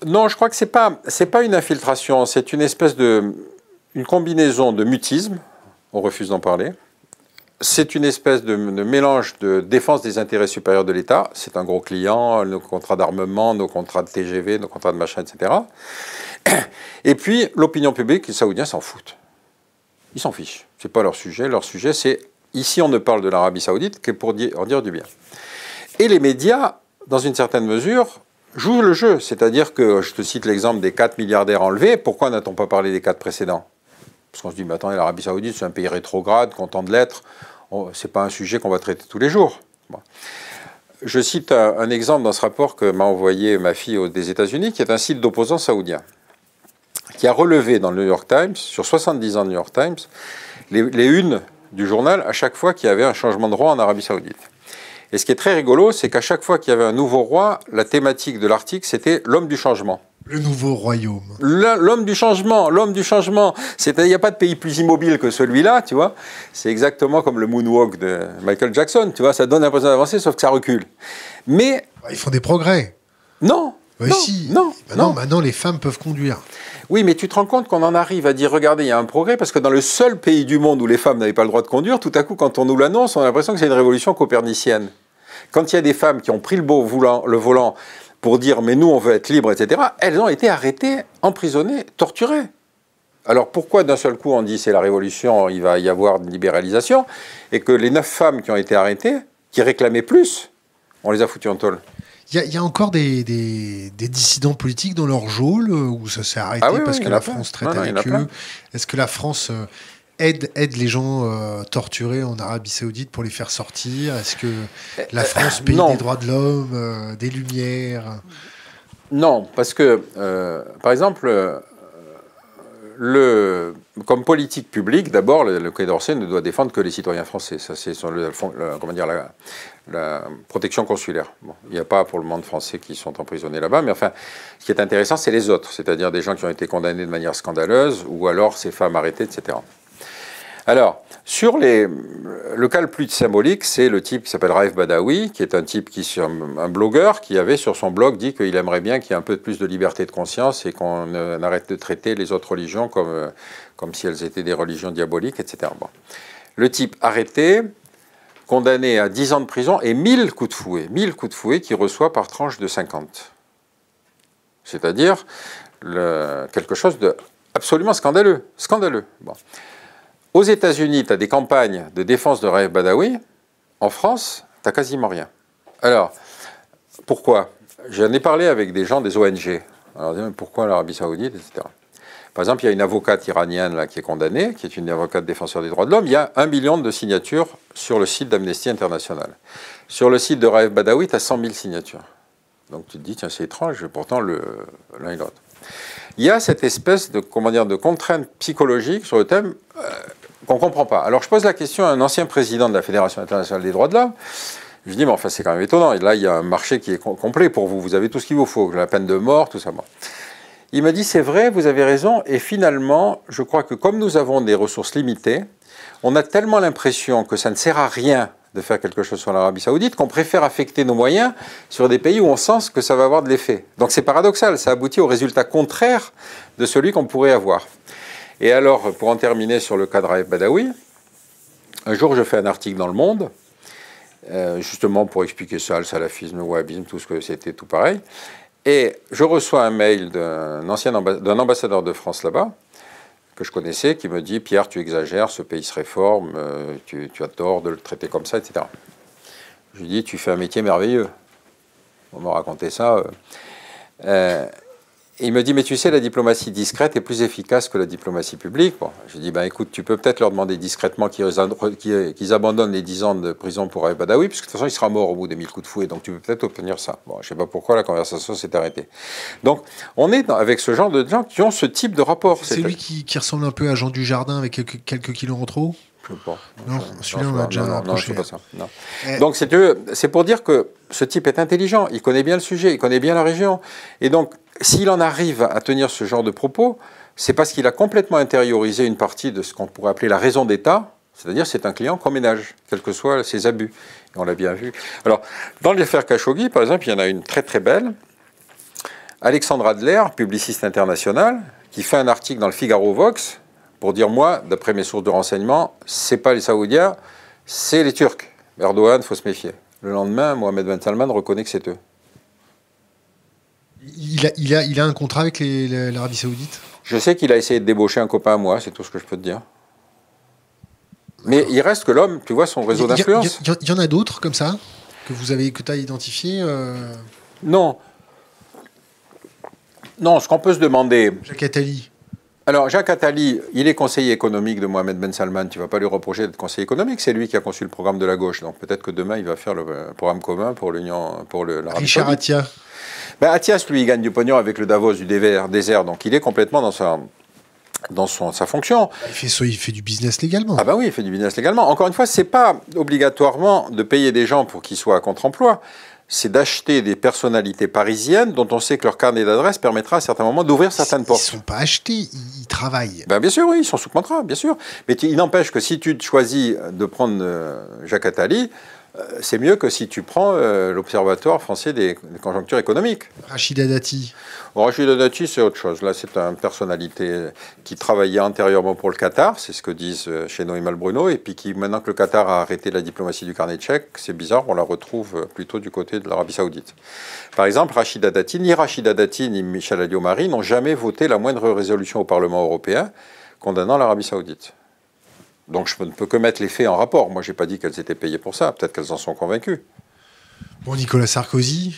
Non, je crois que ce n'est pas, pas une infiltration, c'est une espèce de une combinaison de mutisme, on refuse d'en parler. C'est une espèce de, mélange de défense des intérêts supérieurs de l'État. C'est un gros client, nos contrats d'armement, nos contrats de TGV, nos contrats de machin, etc. Et puis, l'opinion publique, les Saoudiens s'en foutent. Ils s'en fichent. Ce n'est pas leur sujet. Leur sujet, c'est Ici, on ne parle de l'Arabie saoudite que pour en dire du bien. Et les médias, dans une certaine mesure, jouent le jeu. C'est-à-dire que, je te cite l'exemple des quatre milliardaires enlevés, pourquoi n'a-t-on pas parlé des quatre précédents? Parce qu'on se dit, mais attendez, l'Arabie saoudite, c'est un pays rétrograde, content de l'être, ce n'est pas un sujet qu'on va traiter tous les jours. Je cite un, exemple dans ce rapport que m'a envoyé ma fille des États-Unis, qui est un site d'opposants saoudiens, qui a relevé dans le New York Times, sur 70 ans de New York Times, les, les unes du journal à chaque fois qu'il y avait un changement de roi en Arabie Saoudite. Et ce qui est très rigolo, c'est qu'à chaque fois qu'il y avait un nouveau roi, la thématique de l'article, c'était l'homme du changement. Le nouveau royaume. L'homme du changement, l'homme du changement. Il n'y a pas de pays plus immobile que celui-là, tu vois. C'est exactement comme le moonwalk de Michael Jackson, tu vois. Ça donne l'impression d'avancer, sauf que ça recule. Mais. Bah, ils font des progrès. Non. Bah, non, si. non, bah, non. Maintenant, les femmes peuvent conduire. Oui, mais tu te rends compte qu'on en arrive à dire, regardez, il y a un progrès, parce que dans le seul pays du monde où les femmes n'avaient pas le droit de conduire, tout à coup, quand on nous l'annonce, on a l'impression que c'est une révolution copernicienne. Quand il y a des femmes qui ont pris le, beau volant, le volant pour dire, mais nous, on veut être libres, etc., elles ont été arrêtées, emprisonnées, torturées. Alors pourquoi d'un seul coup on dit c'est la révolution, il va y avoir une libéralisation, et que les neuf femmes qui ont été arrêtées, qui réclamaient plus, on les a foutues en tôle? Il y, a encore des, dissidents politiques dans leur geôle euh, où ça s'est arrêté ah parce que la France traite avec eux Est-ce que la France euh, aide, aide les gens euh, torturés en Arabie Saoudite pour les faire sortir? Est-ce que la France paye des droits de l'homme, des lumières? Non, parce que, par exemple, le, comme politique publique, d'abord, le, Quai d'Orsay ne doit défendre que les citoyens français. Ça, c'est le, comment dire, la, protection consulaire. Bon, il n'y a pas pour le monde français qui sont emprisonnés là-bas, mais enfin, ce qui est intéressant, c'est les autres, c'est-à-dire des gens qui ont été condamnés de manière scandaleuse, ou alors ces femmes arrêtées, etc. Alors, sur le cas le plus symbolique, c'est le type qui s'appelle Raif Badawi, qui est un type qui, un blogueur, qui avait sur son blog dit qu'il aimerait bien qu'il y ait un peu plus de liberté de conscience et qu'on arrête de traiter les autres religions comme, comme si elles étaient des religions diaboliques, etc. Bon. Le type arrêté, condamné à 10 ans de prison et 1000 coups de fouet, 1000 coups de fouet qu'il reçoit par tranche de 50. C'est-à-dire quelque chose de absolument scandaleux. Scandaleux. Bon. Aux États-Unis, tu as des campagnes de défense de Raif Badawi. En France, tu n'as quasiment rien. Alors, pourquoi? J'en ai parlé avec des gens des ONG. Alors, pourquoi l'Arabie Saoudite, etc. Par exemple, il y a une avocate iranienne là, qui est condamnée, qui est une avocate défenseur des droits de l'homme. Il y a un million de signatures sur le site d'Amnesty International. Sur le site de Raif Badawi, tu as 100 000 signatures. Donc tu te dis, tiens, c'est étrange, pourtant l'un et l'autre. Il y a cette espèce de, comment dire, de contrainte psychologique sur le thème euh, qu'on ne comprend pas. Alors je pose la question à un ancien président de la Fédération internationale des droits de l'homme. Je dis, mais enfin, c'est quand même étonnant. Et là, il y a un marché qui est complet pour vous. Vous avez tout ce qu'il vous faut, la peine de mort, tout ça. Il m'a dit, c'est vrai, vous avez raison. Et finalement, je crois que comme nous avons des ressources limitées, on a tellement l'impression que ça ne sert à rien de faire quelque chose sur l'Arabie saoudite qu'on préfère affecter nos moyens sur des pays où on sent que ça va avoir de l'effet. Donc c'est paradoxal, ça aboutit au résultat contraire de celui qu'on pourrait avoir. Et alors, pour en terminer sur le cas de Raif Badawi, un jour je fais un article dans Le Monde, euh, justement pour expliquer ça, le salafisme, le wahhabisme, tout ce que c'était, tout pareil. Et je reçois un mail d'un ancien d'un ambassadeur de France là-bas, que je connaissais qui me dit Pierre, tu exagères, ce pays se réforme, euh, tu, as tort de le traiter comme ça, etc. Je lui dis Tu fais un métier merveilleux. On m'a raconté ça. Euh, il me dit, mais tu sais, la diplomatie discrète est plus efficace que la diplomatie publique. Bon, je dis, ben écoute, tu peux peut-être leur demander discrètement qu'ils abandonnent les 10 ans de prison pour Aïe Badawi, puisque de toute façon, il sera mort au bout des 1000 coups de fouet, donc tu peux peut-être obtenir ça. Bon, je ne sais pas pourquoi la conversation s'est arrêtée. Donc, on est avec ce genre de gens qui ont ce type de rapport. C'est lui qui, ressemble un peu à Jean Dujardin avec quelques, kilos en trop? Non, celui-là, on a déjà non, non, pas ça. Eh. Donc, c'est pour dire que ce type est intelligent, il connaît bien le sujet, il connaît bien la région. Et donc, s'il en arrive à tenir ce genre de propos, c'est parce qu'il a complètement intériorisé une partie de ce qu'on pourrait appeler la raison d'État, c'est-à-dire c'est un client qu'on ménage, quels que soient ses abus. Et on l'a bien vu. Alors, dans l'affaire Khashoggi, par exemple, il y en a une très très belle. Alexandre Adler, publiciste international, qui fait un article dans le Figaro Vox pour dire moi, d'après mes sources de renseignement, c'est pas les Saoudiens, c'est les Turcs. Erdogan, faut se méfier. Le lendemain, Mohamed Ben Salman reconnaît que c'est eux. Il a, il, a, il a un contrat avec l'Arabie Saoudite? Je sais qu'il a essayé de débaucher un copain à moi, c'est tout ce que je peux te dire. Mais il reste que l'homme, tu vois, son réseau d'influence. Il y, en a d'autres comme ça que vous avez que tu as identifié euh? Non. Non, ce qu'on peut se demander. Jacques Attali. Alors, Jacques Attali, il est conseiller économique de Mohamed Ben Salman. Tu ne vas pas lui reprocher d'être conseiller économique. C'est lui qui a conçu le programme de la gauche. Donc, peut-être que demain, il va faire le programme commun pour l'Union, pour le. Richard Attia. Ben, Attias, lui, il gagne du pognon avec le Davos du désert, donc il est complètement dans sa, dans son, sa fonction. Il fait, il fait du business légalement. Ah ben oui, il fait du business légalement. Encore une fois, c'est pas obligatoirement de payer des gens pour qu'ils soient à contre-emploi. C'est d'acheter des personnalités parisiennes dont on sait que leur carnet d'adresse permettra à certains moments d'ouvrir certaines portes. Ils ne sont pas achetés, ils travaillent. Ben bien sûr, oui, ils sont sous contrat, bien sûr. Mais il n'empêche que si tu choisis de prendre euh, Jacques Attali, c'est mieux que si tu prends euh, l'Observatoire français des, conjonctures économiques. Rachida Dati. Rachida Dati, c'est autre chose. Là, c'est une personnalité qui travaillait antérieurement pour le Qatar, c'est ce que disent euh, chez Noémal Bruno, et puis qui, maintenant que le Qatar a arrêté la diplomatie du carnet tchèque, c'est bizarre, on la retrouve plutôt du côté de l'Arabie Saoudite. Par exemple, Rachida Dati, ni Rachida Dati ni Michel Alliot-Marie n'ont jamais voté la moindre résolution au Parlement européen condamnant l'Arabie Saoudite. Donc je ne peux que mettre les faits en rapport. Moi, je n'ai pas dit qu'elles étaient payées pour ça. Peut-être qu'elles en sont convaincues. Bon, Nicolas Sarkozy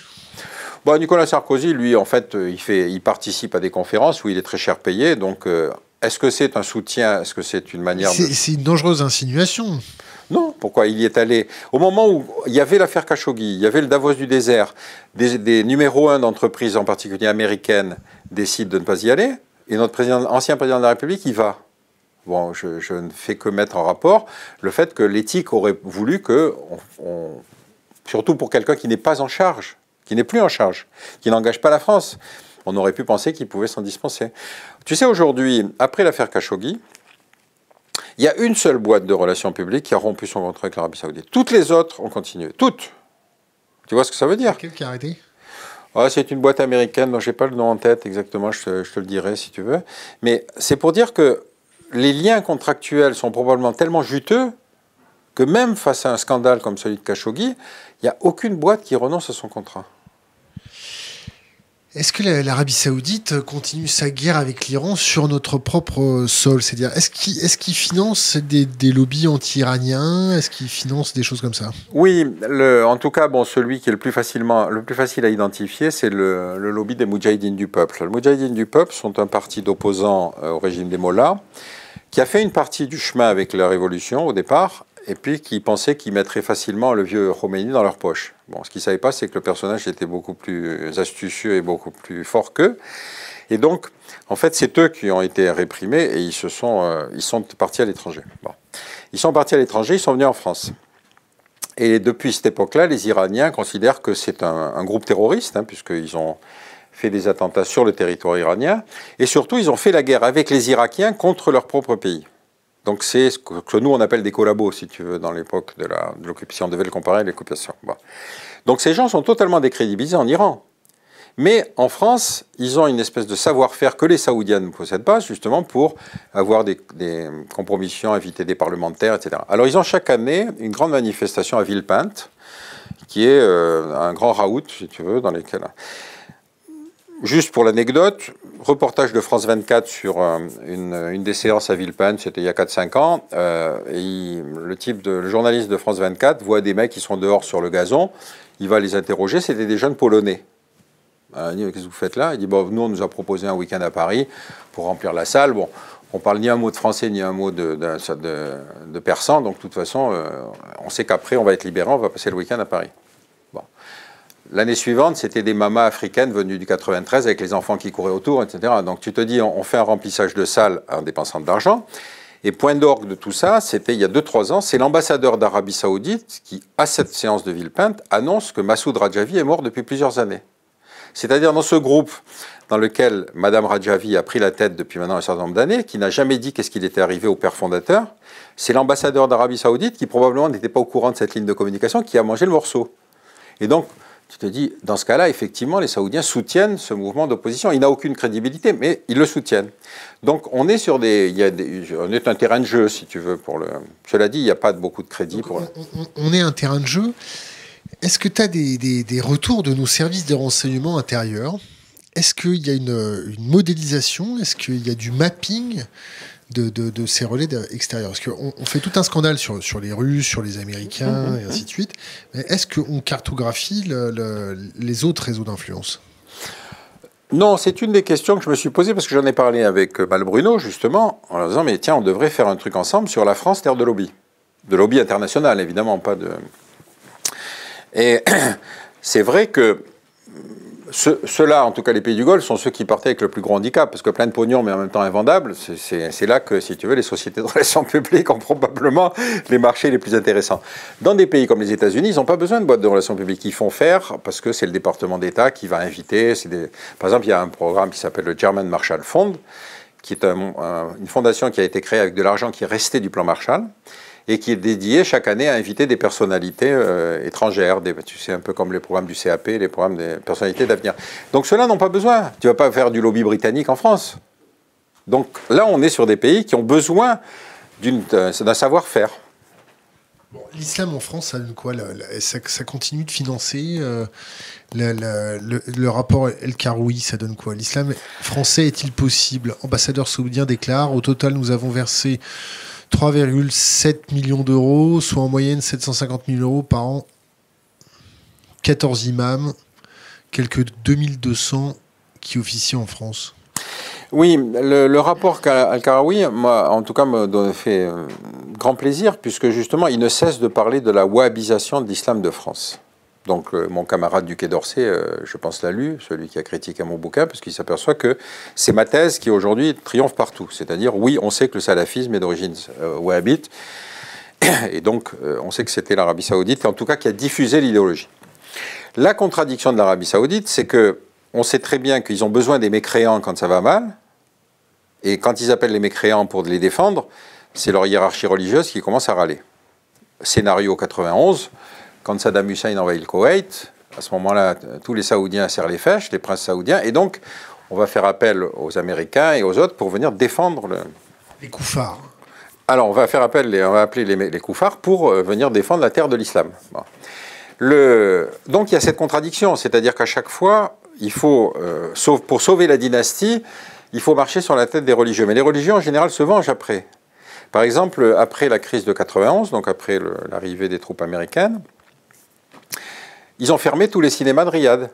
bon, Nicolas Sarkozy, lui, en fait, euh, il, fait, il participe à des conférences où il est très cher payé. Donc, euh, est-ce que c'est un soutien? Est-ce que c'est une manière C'est une dangereuse insinuation. Non, pourquoi Il y est allé? Au moment où il y avait l'affaire Khashoggi, il y avait le Davos du désert, des, des numéros un d'entreprises, en particulier américaines, décident de ne pas y aller. Et notre président, ancien président de la République y va. Bon, je, ne fais que mettre en rapport le fait que l'éthique aurait voulu que, surtout pour quelqu'un qui n'est pas en charge, qui n'est plus en charge, qui n'engage pas la France, on aurait pu penser qu'il pouvait s'en dispenser. Tu sais, aujourd'hui, après l'affaire Khashoggi, Il y a une seule boîte de relations publiques qui a rompu son contrat avec l'Arabie Saoudite. Toutes les autres ont continué. Toutes. Tu vois ce que ça veut dire? Qui a arrêté? Ah, c'est une boîte américaine dont je n'ai pas le nom en tête exactement, je te, je te le dirai si tu veux. Mais c'est pour dire que les liens contractuels sont probablement tellement juteux que même face à un scandale comme celui de Khashoggi, il n'y a aucune boîte qui renonce à son contrat. Est-ce que la- l'Arabie Saoudite continue sa guerre avec l'Iran sur notre propre sol? C'est-à-dire, est-ce qu'il finance des, des lobbies anti-iraniens? Est-ce qu'il finance des choses comme ça? Oui, en tout cas, bon, celui qui est le plus, facilement, le plus facile à identifier, c'est le, le lobby des Moudjahidines du peuple. Les Moudjahidines du peuple sont un parti d'opposants euh, au régime des Mollahs, qui a fait une partie du chemin avec la révolution au départ, et puis qui pensait qu'ils mettraient facilement le vieux Khomeini dans leur poche. Bon, ce qu'ils ne savaient pas, c'est que le personnage était beaucoup plus astucieux et beaucoup plus fort qu'eux. Et donc, en fait, c'est eux qui ont été réprimés et ils, se sont, euh, ils sont partis à l'étranger. Bon. Ils sont partis à l'étranger, ils sont venus en France. Et depuis cette époque-là, les Iraniens considèrent que c'est un, un groupe terroriste, hein, puisqu'ils ont fait des attentats sur le territoire iranien. Et surtout, ils ont fait la guerre avec les Irakiens contre leur propre pays. Donc c'est ce que, nous, on appelle des collabos, si tu veux, dans l'époque de la- de l'occupation. On devait le comparer à l'occupation. Donc ces gens sont totalement décrédibilisés en Iran. Mais en France, ils ont une espèce de savoir-faire que les Saoudiens ne possèdent pas, justement pour avoir des, des compromissions, inviter des parlementaires, etc. Alors ils ont chaque année une grande manifestation à Villepinte, qui est euh, un grand raout, si tu veux, dans lesquels... Juste pour l'anecdote, reportage de France 24 sur euh, une, des séances à Villepinte, c'était il y a 4-5 ans. euh, et le type de, le journaliste de France 24 voit des mecs qui sont dehors sur le gazon. Il va les interroger. C'était des jeunes polonais. Euh, il dit, Qu'est-ce que vous faites là? Il dit bon, Nous, on nous a proposé un week-end à Paris pour remplir la salle. Bon, on parle ni un mot de français ni un mot de, persan. Donc, de toute façon, on sait qu'après, on va être libéré. On va passer le week-end à Paris. L'année suivante, c'était des mamas africaines venues du 93 avec les enfants qui couraient autour, etc. Donc tu te dis, on fait un remplissage de salle en dépensant de l'argent. Et point d'orgue de tout ça, c'était il y a 2-3 ans, c'est l'ambassadeur d'Arabie Saoudite qui, à cette séance de Villepinte, annonce que Massoud Rajavi est mort depuis plusieurs années. C'est-à-dire dans ce groupe dans lequel Madame Rajavi a pris la tête depuis maintenant un certain nombre d'années, qui n'a jamais dit qu'est-ce qu'il était arrivé au père fondateur, c'est l'ambassadeur d'Arabie Saoudite qui probablement n'était pas au courant de cette ligne de communication qui a mangé le morceau. Et donc, tu te dis, dans ce cas-là, effectivement, les Saoudiens soutiennent ce mouvement d'opposition. Il n'a aucune crédibilité, mais ils le soutiennent. Donc, on est sur des, il y a des- on est un terrain de jeu, si tu veux. Pour le, cela dit, il n'y a pas beaucoup de crédit pour. on, on- on est un terrain de jeu. Est-ce que tu as des, des- des retours de nos services de renseignement intérieurs? Est-ce qu'il y a une, une modélisation? Est-ce qu'il y a du mapping? De, de- de ces relais extérieurs Parce qu'on on fait tout un scandale sur, sur les Russes, sur les Américains, et ainsi de suite. Mais est-ce qu'on cartographie le- le- les autres réseaux d'influence? Non, c'est une des questions que je me suis posée parce que j'en ai parlé avec euh, Bruno, justement, en leur disant, mais tiens, on devrait faire un truc ensemble sur la France, terre de lobby. De lobby international, évidemment, pas de. Et c'est vrai que ce- ceux-là, en tout cas les pays du Golfe, sont ceux qui partaient avec le plus gros handicap, parce que plein de pognon, mais en même temps invendable, c'est- là que, si tu veux, les sociétés de relations publiques ont probablement les marchés les plus intéressants. Dans des pays comme les États-Unis, ils n'ont pas besoin de boîtes de relations publiques. Ils font faire, parce que c'est le département d'État qui va inviter. Par exemple, il y a un programme qui s'appelle le German Marshall Fund, qui est un- un- une fondation qui a été créée avec de l'argent qui est resté du plan Marshall et qui est dédiée chaque année à inviter des personnalités euh, étrangères, tu sais, un peu comme les programmes du CAP, les programmes des personnalités d'avenir. Donc ceux-là n'ont pas besoin. Tu vas pas faire du lobby britannique en France. Donc là, on est sur des pays qui ont besoin d'une- d'un savoir-faire. L'islam en France, ça donne quoi ça, continue de financer euh, le rapport El Karoui, ça donne quoi? L'islam français est-il possible? Ambassadeur saoudien déclare Au total, nous avons versé 3,7 millions d'euros, soit en moyenne 750 000 euros par an. 14 imams, quelques 2200 qui officient en France. Oui, le, rapport Al- Al-Karawi, en tout cas, me fait euh, grand plaisir, puisque justement, il ne cesse de parler de la wahhabisation de l'islam de France. Donc, euh, mon camarade du Quai d'Orsay, euh, je pense, l'a lu, celui qui a critiqué mon bouquin, parce qu'il s'aperçoit que c'est ma thèse qui aujourd'hui triomphe partout. C'est-à-dire, oui, on sait que le salafisme est d'origine euh, wahhabite, et donc, euh, on sait que c'était l'Arabie Saoudite, en tout cas, qui a diffusé l'idéologie. La contradiction de l'Arabie Saoudite, c'est que on sait très bien qu'ils ont besoin des mécréants quand ça va mal, et quand ils appellent les mécréants pour les défendre, c'est leur hiérarchie religieuse qui commence à râler. Scénario 91, quand Saddam Hussein envahit le Koweït, à ce moment-là, tous les Saoudiens serrent les fèches, les princes saoudiens, et donc on va faire appel aux Américains et aux autres pour venir défendre le... les koufars. Alors on va faire appel, on va appeler les, les koufars pour euh, venir défendre la terre de l'islam. Le... Donc il y a cette contradiction, c'est-à-dire qu'à chaque fois, il faut, euh, pour sauver la dynastie, il faut marcher sur la tête des religieux. Mais les religieux en général se vengent après. Par exemple, après la crise de 91, donc après l'arrivée des troupes américaines, ils ont fermé tous les cinémas de Riyad.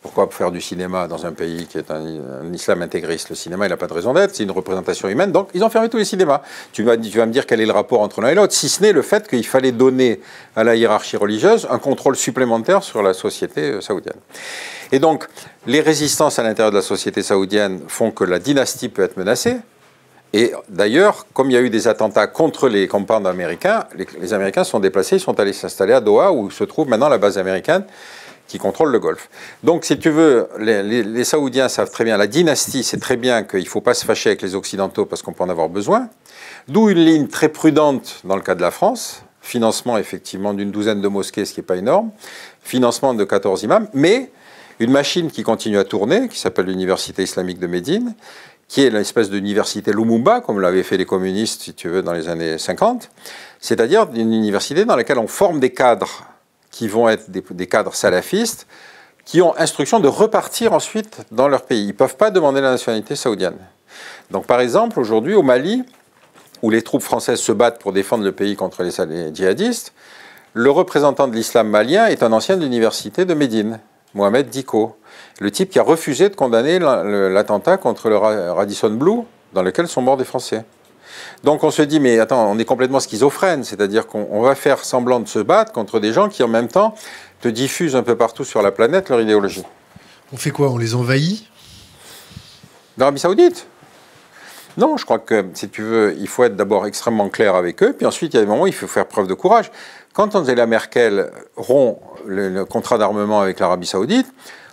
Pourquoi faire du cinéma dans un pays qui est un, islam intégriste? Le cinéma, il n'a pas de raison d'être, c'est une représentation humaine, donc ils ont fermé tous les cinémas. Tu vas, tu vas me dire quel est le rapport entre l'un et l'autre, si ce n'est le fait qu'il fallait donner à la hiérarchie religieuse un contrôle supplémentaire sur la société euh, saoudienne. Et donc, les résistances à l'intérieur de la société saoudienne font que la dynastie peut être menacée, et d'ailleurs, comme il y a eu des attentats contre les campagnes américains, les, Américains sont déplacés, ils sont allés s'installer à Doha, où se trouve maintenant la base américaine qui contrôle le Golfe. Donc, si tu veux, les, Saoudiens savent très bien, la dynastie sait très bien qu'il ne faut pas se fâcher avec les Occidentaux parce qu'on peut en avoir besoin. D'où une ligne très prudente dans le cas de la France, financement effectivement d'une douzaine de mosquées, ce qui n'est pas énorme, financement de 14 imams, mais une machine qui continue à tourner, qui s'appelle l'Université islamique de Médine, qui est l'espèce d'université Lumumba, comme l'avaient fait les communistes, si tu veux, dans les années 50, c'est-à-dire une université dans laquelle on forme des cadres qui vont être des, cadres salafistes, qui ont instruction de repartir ensuite dans leur pays. Ils ne peuvent pas demander la nationalité saoudienne. Donc par exemple, aujourd'hui au Mali, où les troupes françaises se battent pour défendre le pays contre les, djihadistes, le représentant de l'islam malien est un ancien de l'université de Médine, Mohamed Diko le type qui a refusé de condamner l'attentat contre le Radisson Blue, dans lequel sont morts des Français. Donc on se dit, mais attends, on est complètement schizophrène, c'est-à-dire qu'on va faire semblant de se battre contre des gens qui en même temps te diffusent un peu partout sur la planète leur idéologie. On fait quoi? On les envahit? L'Arabie Saoudite? Non, je crois que si tu veux, il faut être d'abord extrêmement clair avec eux, puis ensuite il y a des moments où il faut faire preuve de courage. Quand Angela Merkel rompt le contrat d'armement avec l'Arabie Saoudite,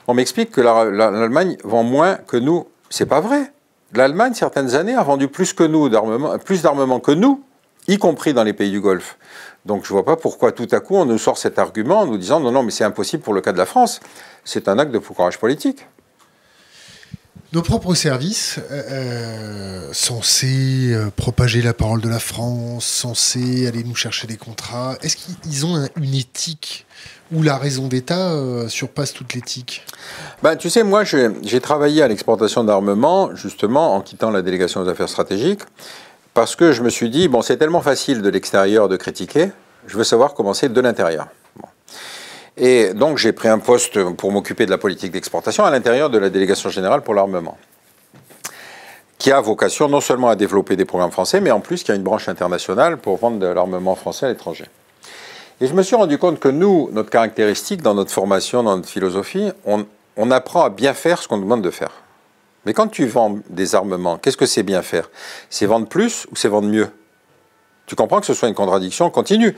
on m'explique que l'Allemagne vend moins que nous. C'est pas vrai. L'Allemagne, certaines années, a vendu plus que que nous, y compris dans les pays du Golfe. Donc je ne vois pas pourquoi tout à coup on nous sort cet argument en nous disant non, non, mais c'est impossible pour le cas de la France. C'est un acte de courage politique. Nos propres services, euh, euh, censés euh, propager la parole de la France, censés aller nous chercher des contrats, est-ce qu'ils ont une éthique où la raison d'État euh, surpasse toute l'éthique? Ben, Tu sais, moi, j'ai travaillé à l'exportation d'armement, justement, en quittant la délégation aux affaires stratégiques, parce que je me suis dit, bon, c'est tellement facile de l'extérieur de critiquer, je veux savoir comment c'est de l'intérieur. Et donc, j'ai pris un poste pour m'occuper de la politique d'exportation à l'intérieur de la délégation générale pour l'armement qui a vocation non seulement à développer des programmes français, mais en plus qui a une branche internationale pour vendre de l'armement français à l'étranger. Et je me suis rendu compte que nous, notre caractéristique dans notre formation, dans notre philosophie, on, apprend à bien faire ce qu'on demande de faire. Mais quand tu vends des armements, qu'est-ce que c'est bien faire? C'est vendre plus ou c'est vendre mieux? Tu comprends que ce soit une contradiction continue.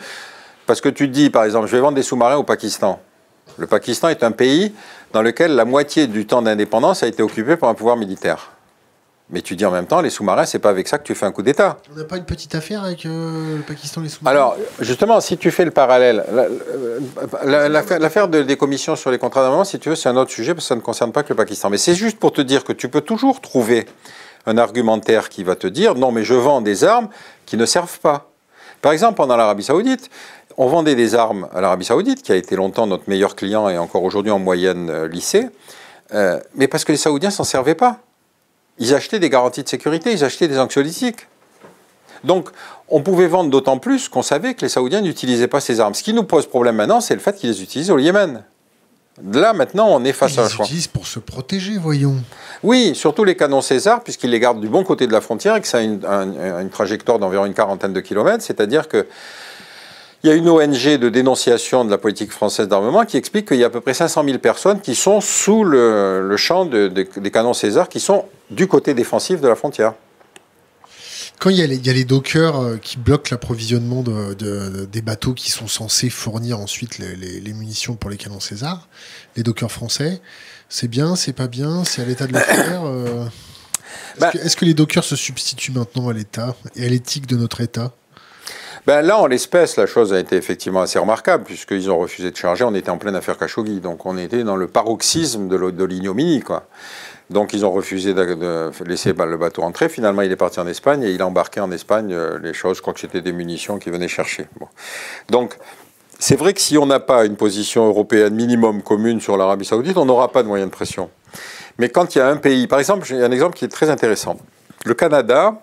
Parce que tu te dis, par exemple, je vais vendre des sous-marins au Pakistan. Le Pakistan est un pays dans lequel la moitié du temps d'indépendance a été occupé par un pouvoir militaire. Mais tu dis en même temps, les sous-marins, c'est pas avec ça que tu fais un coup d'État. On n'a pas une petite affaire avec euh, le Pakistan, les sous-marins Alors, justement, si tu fais le parallèle, l'affaire des commissions sur les contrats d'armement, si tu veux, c'est un autre sujet parce que ça ne concerne pas que le Pakistan. Mais c'est juste pour te dire que tu peux toujours trouver un argumentaire qui va te dire non, mais je vends des armes qui ne servent pas. Par exemple, pendant l'Arabie Saoudite, on vendait des armes à l'Arabie Saoudite, qui a été longtemps notre meilleur client et encore aujourd'hui en moyenne euh, lycée, euh, mais parce que les Saoudiens s'en servaient pas. Ils achetaient des garanties de sécurité, ils achetaient des anxiolytiques. Donc, on pouvait vendre d'autant plus qu'on savait que les Saoudiens n'utilisaient pas ces armes. Ce qui nous pose problème maintenant, c'est le fait qu'ils les utilisent au Yémen. Là, maintenant, on est face à un choix. Ils les utilisent pour se protéger, voyons. Oui, surtout les canons César, puisqu'ils les gardent du bon côté de la frontière et que ça a une, une trajectoire d'environ une quarantaine de kilomètres. C'est-à-dire que il y a une ONG de dénonciation de la politique française d'armement qui explique qu'il y a à peu près 500 000 personnes qui sont sous le, champ des canons César, qui sont du côté défensif de la frontière. Quand il y, a les, dockers euh, qui bloquent l'approvisionnement des bateaux qui sont censés fournir ensuite les, munitions pour les canons César, les dockers français, c'est bien, c'est pas bien, c'est à l'état de le faire euh Est-ce que, est que les dockers se substituent maintenant à l'État et à l'éthique de notre État? Ben là, en l'espèce, la chose a été effectivement assez remarquable, puisqu'ils ont refusé de charger. On était en pleine affaire Khashoggi, donc on était dans le paroxysme de l'ignominie. Donc ils ont refusé de, laisser le bateau entrer. Finalement, il est parti en Espagne et il a embarqué en Espagne euh, les choses. Je crois que c'était des munitions qu'il venait chercher. Donc c'est vrai que si on n'a pas une position européenne minimum commune sur l'Arabie saoudite, on n'aura pas de moyens de pression. Mais quand il y a un pays, par exemple, j'ai un exemple qui est très intéressant. Le Canada,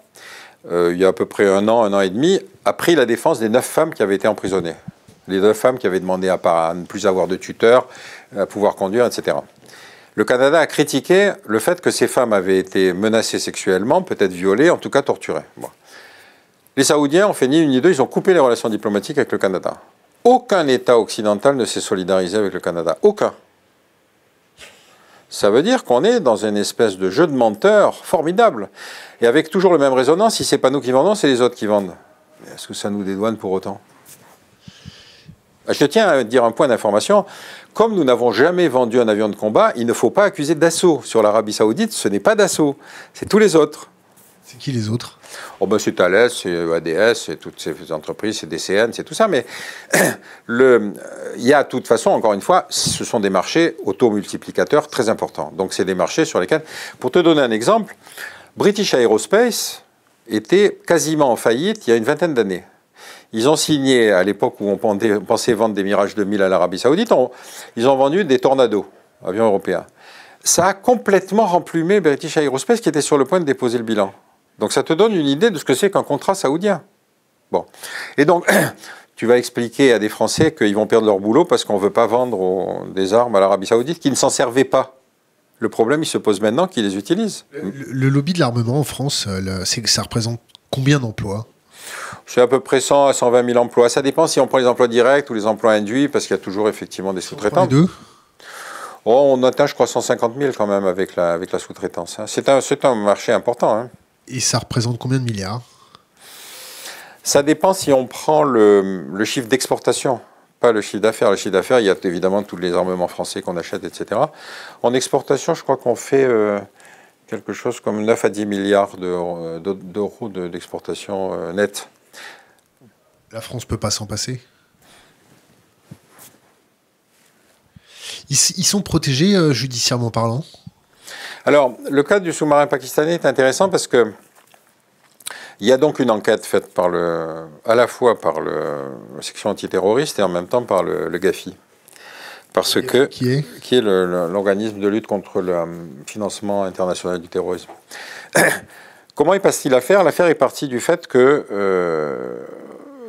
euh, il y a à peu près un an, un an et demi, a pris la défense des neuf femmes qui avaient été emprisonnées. Les neuf femmes qui avaient demandé à, à ne plus avoir de tuteur, à pouvoir conduire, etc. Le Canada a critiqué le fait que ces femmes avaient été menacées sexuellement, peut-être violées, en tout cas torturées. Les Saoudiens ont fait ni une ni deux, ils ont coupé les relations diplomatiques avec le Canada. Aucun État occidental ne s'est solidarisé avec le Canada. Aucun. Ça veut dire qu'on est dans une espèce de jeu de menteurs formidable. Et avec toujours le même résonance, si c'est pas nous qui vendons, c'est les autres qui vendent. Est-ce que ça nous dédouane pour autant? Je tiens à dire un point d'information. Comme nous n'avons jamais vendu un avion de combat, il ne faut pas accuser d'assaut sur l'Arabie Saoudite. Ce n'est pas d'assaut, c'est tous les autres. Qui les autres? Oh ben C'est Thales, c'est ADS, c'est toutes ces entreprises, c'est DCN, c'est tout ça. Mais il y a de toute façon, encore une fois, ce sont des marchés automultiplicateurs très importants. Donc c'est des marchés sur lesquels, pour te donner un exemple, British Aerospace était quasiment en faillite il y a une vingtaine d'années. Ils ont signé, à l'époque où on pensait vendre des Mirage 2000 à l'Arabie Saoudite, ils ont vendu des Tornado, avions européens. Ça a complètement remplumé British Aerospace qui était sur le point de déposer le bilan. Donc ça te donne une idée de ce que c'est qu'un contrat saoudien. Bon. Et donc, tu vas expliquer à des Français qu'ils vont perdre leur boulot parce qu'on ne veut pas vendre des armes à l'Arabie Saoudite qui ne s'en servaient pas. Le problème, il se pose maintenant qu'ils les utilisent. Le, lobby de l'armement en France, euh, ça représente combien d'emplois? C'est à peu près 100 à 120 000 emplois. Ça dépend si on prend les emplois directs ou les emplois induits, parce qu'il y a toujours effectivement des sous-traitants. deux? Oh, On atteint, je crois, 150 000 quand même avec la, avec la sous-traitance. Hein. C'est un, un, marché important. Hein. Et ça représente combien de milliards? Ça dépend si on prend le, le chiffre d'exportation, pas le chiffre d'affaires. Le chiffre d'affaires, il y a évidemment tous les armements français qu'on achète, etc. En exportation, je crois qu'on fait... Euh, quelque chose comme 9 à 10 milliards d'euros d'exportation euh, nette. La France ne peut pas s'en passer? Ils, sont protégés euh, judiciairement parlant? Alors, le cas du sous-marin pakistanais est intéressant parce que il y a donc une enquête faite par le, à la fois par le, la section antiterroriste et en même temps par le, le GAFI. Parce que, qui est, qui est l'organisme de lutte contre le euh, financement international du terrorisme. Comment est passé l'affaire? L'affaire est partie du fait que euh,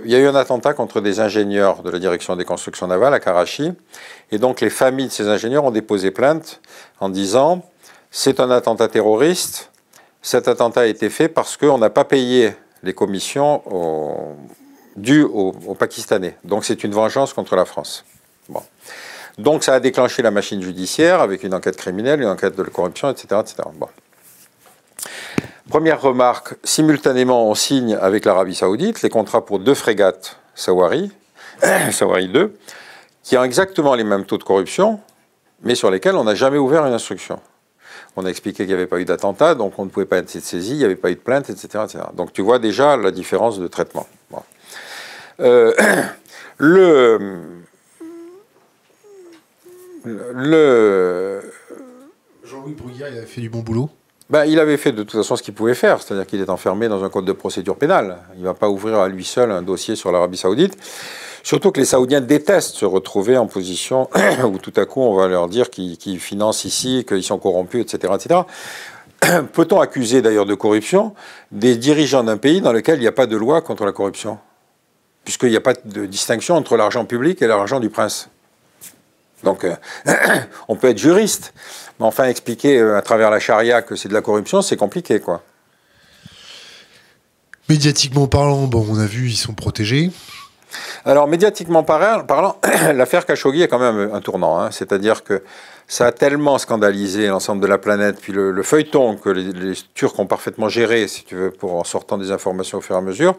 il y a eu un attentat contre des ingénieurs de la direction des constructions navales à Karachi, et donc les familles de ces ingénieurs ont déposé plainte en disant c'est un attentat terroriste. Cet attentat a été fait parce qu'on n'a pas payé les commissions dues aux, Pakistanais. Donc c'est une vengeance contre la France. Bon. Donc ça a déclenché la machine judiciaire avec une enquête criminelle, une enquête de corruption, etc. etc. Première remarque, simultanément on signe avec l'Arabie saoudite les contrats pour deux frégates Sawari, Sawari 2, qui ont exactement les mêmes taux de corruption, mais sur lesquels on n'a jamais ouvert une instruction. On a expliqué qu'il n'y avait pas eu d'attentat, donc on ne pouvait pas être saisi, il n'y avait pas eu de plainte, etc., etc. Donc tu vois déjà la différence de traitement. Euh, le, le... Jean-Louis Bruguière, il avait fait du bon boulot? Ben, il avait fait de toute façon ce qu'il pouvait faire, c'est-à-dire qu'il est enfermé dans un code de procédure pénale. Il ne va pas ouvrir à lui seul un dossier sur l'Arabie saoudite. Surtout que les Saoudiens détestent se retrouver en position où tout à coup on va leur dire qu'ils financent ici, qu'ils sont corrompus, etc. etc. Peut-on accuser d'ailleurs de corruption des dirigeants d'un pays dans lequel il n'y a pas de loi contre la corruption? Puisqu'il n'y a pas de distinction entre l'argent public et l'argent du prince. Donc, on peut être juriste, mais enfin, expliquer euh, à travers la charia que c'est de la corruption, c'est compliqué, quoi. Médiatiquement parlant, on a vu, ils sont protégés. Alors, médiatiquement parlant, l'affaire Khashoggi est quand même un tournant. Hein. C'est-à-dire que ça a tellement scandalisé l'ensemble de la planète, puis le, feuilleton que les, Turcs ont parfaitement géré, si tu veux, pour en sortant des informations au fur et à mesure,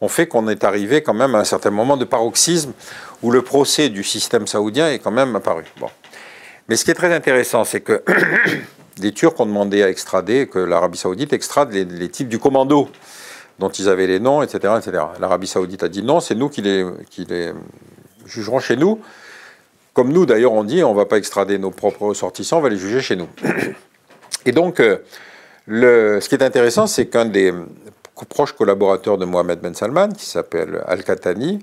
ont fait qu'on est arrivé quand même à un certain moment de paroxysme où le procès du système saoudien est quand même apparu. Bon. Mais ce qui est très intéressant, c'est que les Turcs ont demandé à extrader, que l'Arabie saoudite extrade les, types du commando dont ils avaient les noms, etc. etc. L'Arabie saoudite a dit non, c'est nous qui les, qui les jugerons chez nous. Comme nous, d'ailleurs, on dit, on ne va pas extrader nos propres ressortissants, on va les juger chez nous. Et donc, euh, le, ce qui est intéressant, c'est qu'un des proches collaborateurs de Mohamed Ben Salman, qui s'appelle Al-Khatani,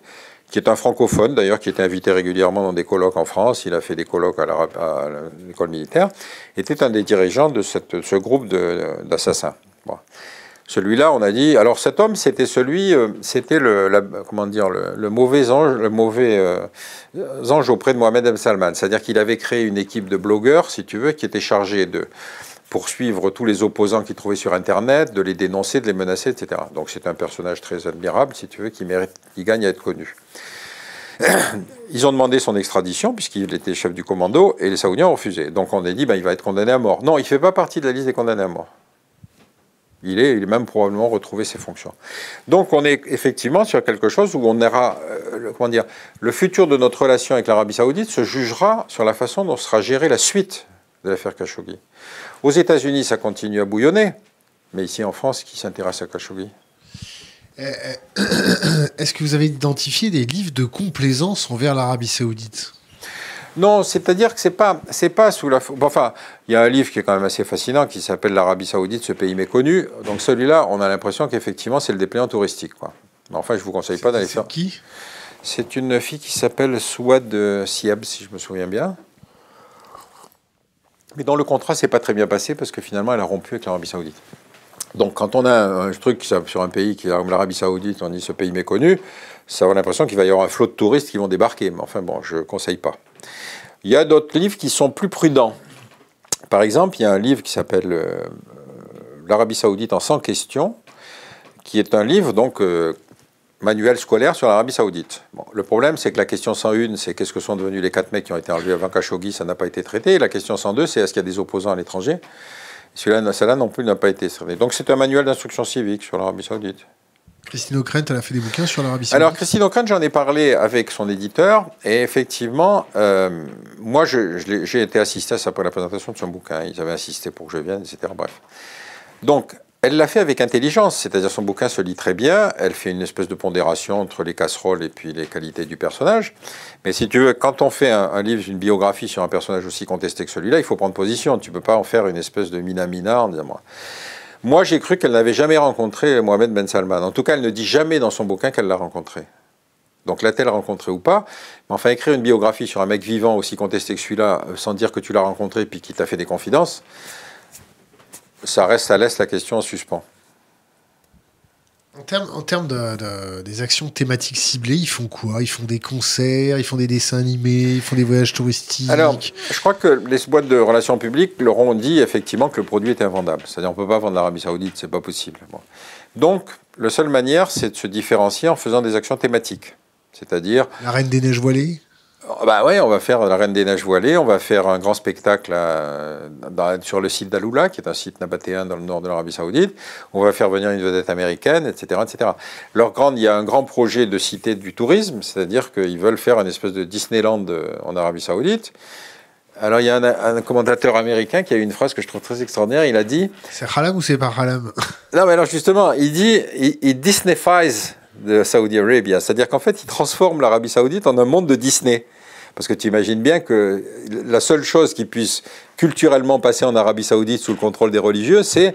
qui est un francophone d'ailleurs, qui était invité régulièrement dans des colloques en France, il a fait des colloques à l'école militaire, était un des dirigeants de ce groupe d'assassins. Celui-là, on a dit. Alors cet homme, c'était celui, euh, c'était le, comment dire, mauvais ange, le mauvais euh, ange auprès de Mohamed Ben Salman. C'est-à-dire qu'il avait créé une équipe de blogueurs, si tu veux, qui était chargée de poursuivre tous les opposants qu'il trouvait sur Internet, de les dénoncer, de les menacer, etc. Donc c'est un personnage très admirable, si tu veux, qui, mérite, qui gagne à être connu. Ils ont demandé son extradition, puisqu'il était chef du commando, et les Saoudiens ont refusé. Donc on a dit, ben, il va être condamné à mort. Non, il ne fait pas partie de la liste des condamnés à mort. Il est, même probablement retrouvé ses fonctions. Donc on est effectivement sur quelque chose où on aura, euh, comment dire, le futur de notre relation avec l'Arabie saoudite se jugera sur la façon dont sera gérée la suite de l'affaire Khashoggi. Aux États-Unis, ça continue à bouillonner, mais ici en France, qui s'intéresse à Khashoggi? Eh, eh, Est-ce que vous avez identifié des livres de complaisance envers l'Arabie saoudite? Non, c'est-à-dire que c'est pas, c'est pas sous la. enfin, il y a un livre qui est quand même assez fascinant qui s'appelle L'Arabie Saoudite, ce pays méconnu. Donc celui-là, on a l'impression qu'effectivement, c'est le dépliant touristique, quoi. enfin, je vous conseille pas d'aller faire. C'est qui C'est une fille qui s'appelle Souad Siab, si je me souviens bien. Mais dans le contrat, c'est pas très bien passé parce que finalement, elle a rompu avec l'Arabie Saoudite. Donc, quand on a un truc sur un pays qui est l'Arabie Saoudite, on dit ce pays méconnu, ça a l'impression qu'il va y avoir un flot de touristes qui vont débarquer. Mais enfin, bon, je ne conseille pas. Il y a d'autres livres qui sont plus prudents. Par exemple, il y a un livre qui s'appelle euh, L'Arabie Saoudite en 100 questions, qui est un livre donc euh, manuel scolaire sur l'Arabie Saoudite. le problème, c'est que la question 101, c'est qu'est-ce que sont devenus les quatre mecs qui ont été enlevés avant Khashoggi, ça n'a pas été traité. Et la question 102, c'est est-ce qu'il y a des opposants à l'étranger? Celui-là, celle-là non plus n'a pas été traité. Donc c'est un manuel d'instruction civique sur l'Arabie Saoudite. Christine O'Krent, elle a fait des bouquins sur l'Arabie Saoudite. Alors Christine O'Krent, j'en ai parlé avec son éditeur, et effectivement, euh, moi, j'ai été assisté à ça pour la présentation de son bouquin. Ils avaient insisté pour que je vienne, etc. Bref. Donc, elle l'a fait avec intelligence, c'est-à-dire son bouquin se lit très bien, elle fait une espèce de pondération entre les casseroles et puis les qualités du personnage. Mais si tu veux, quand on fait un, livre, une biographie sur un personnage aussi contesté que celui-là, il faut prendre position. Tu ne peux pas en faire une espèce de mina-mina en disant moi. J'ai cru qu'elle n'avait jamais rencontré Mohamed Ben Salman. En tout cas, elle ne dit jamais dans son bouquin qu'elle l'a rencontré. Donc l'a-t-elle rencontré ou pas? Mais enfin, écrire une biographie sur un mec vivant aussi contesté que celui-là, euh, sans dire que tu l'as rencontré puis qu'il t'a fait des confidences, ça, reste, ça laisse la question en suspens. En termes, en termes de, des actions thématiques ciblées, ils font quoi? Ils font des concerts, ils font des dessins animés, ils font des voyages touristiques? Alors, je crois que les boîtes de relations publiques leur ont dit effectivement que le produit était invendable. C'est-à-dire on ne peut pas vendre l'Arabie Saoudite, c'est pas possible. Donc, la seule manière, c'est de se différencier en faisant des actions thématiques. C'est-à-dire... La Reine des Neiges voilées? Bah ouais, on va faire la Reine des Neiges voilées, on va faire un grand spectacle sur le site d'Aloula, qui est un site nabatéen dans le nord de l'Arabie Saoudite. On va faire venir une vedette américaine, etc., etc. Leur grande, il y a un grand projet de cité du tourisme, c'est-à-dire qu'ils veulent faire une espèce de Disneyland euh, en Arabie Saoudite. Alors il y a un, commentateur américain qui a eu une phrase que je trouve très extraordinaire. Il a dit. C'est halam ou c'est pas halam Non, mais alors justement, il dit, il, il Disneyfies de Saudi Arabia, c'est-à-dire qu'en fait, il transforme l'Arabie Saoudite en un monde de Disney. Parce que tu imagines bien que la seule chose qui puisse culturellement passer en Arabie Saoudite sous le contrôle des religieux, c'est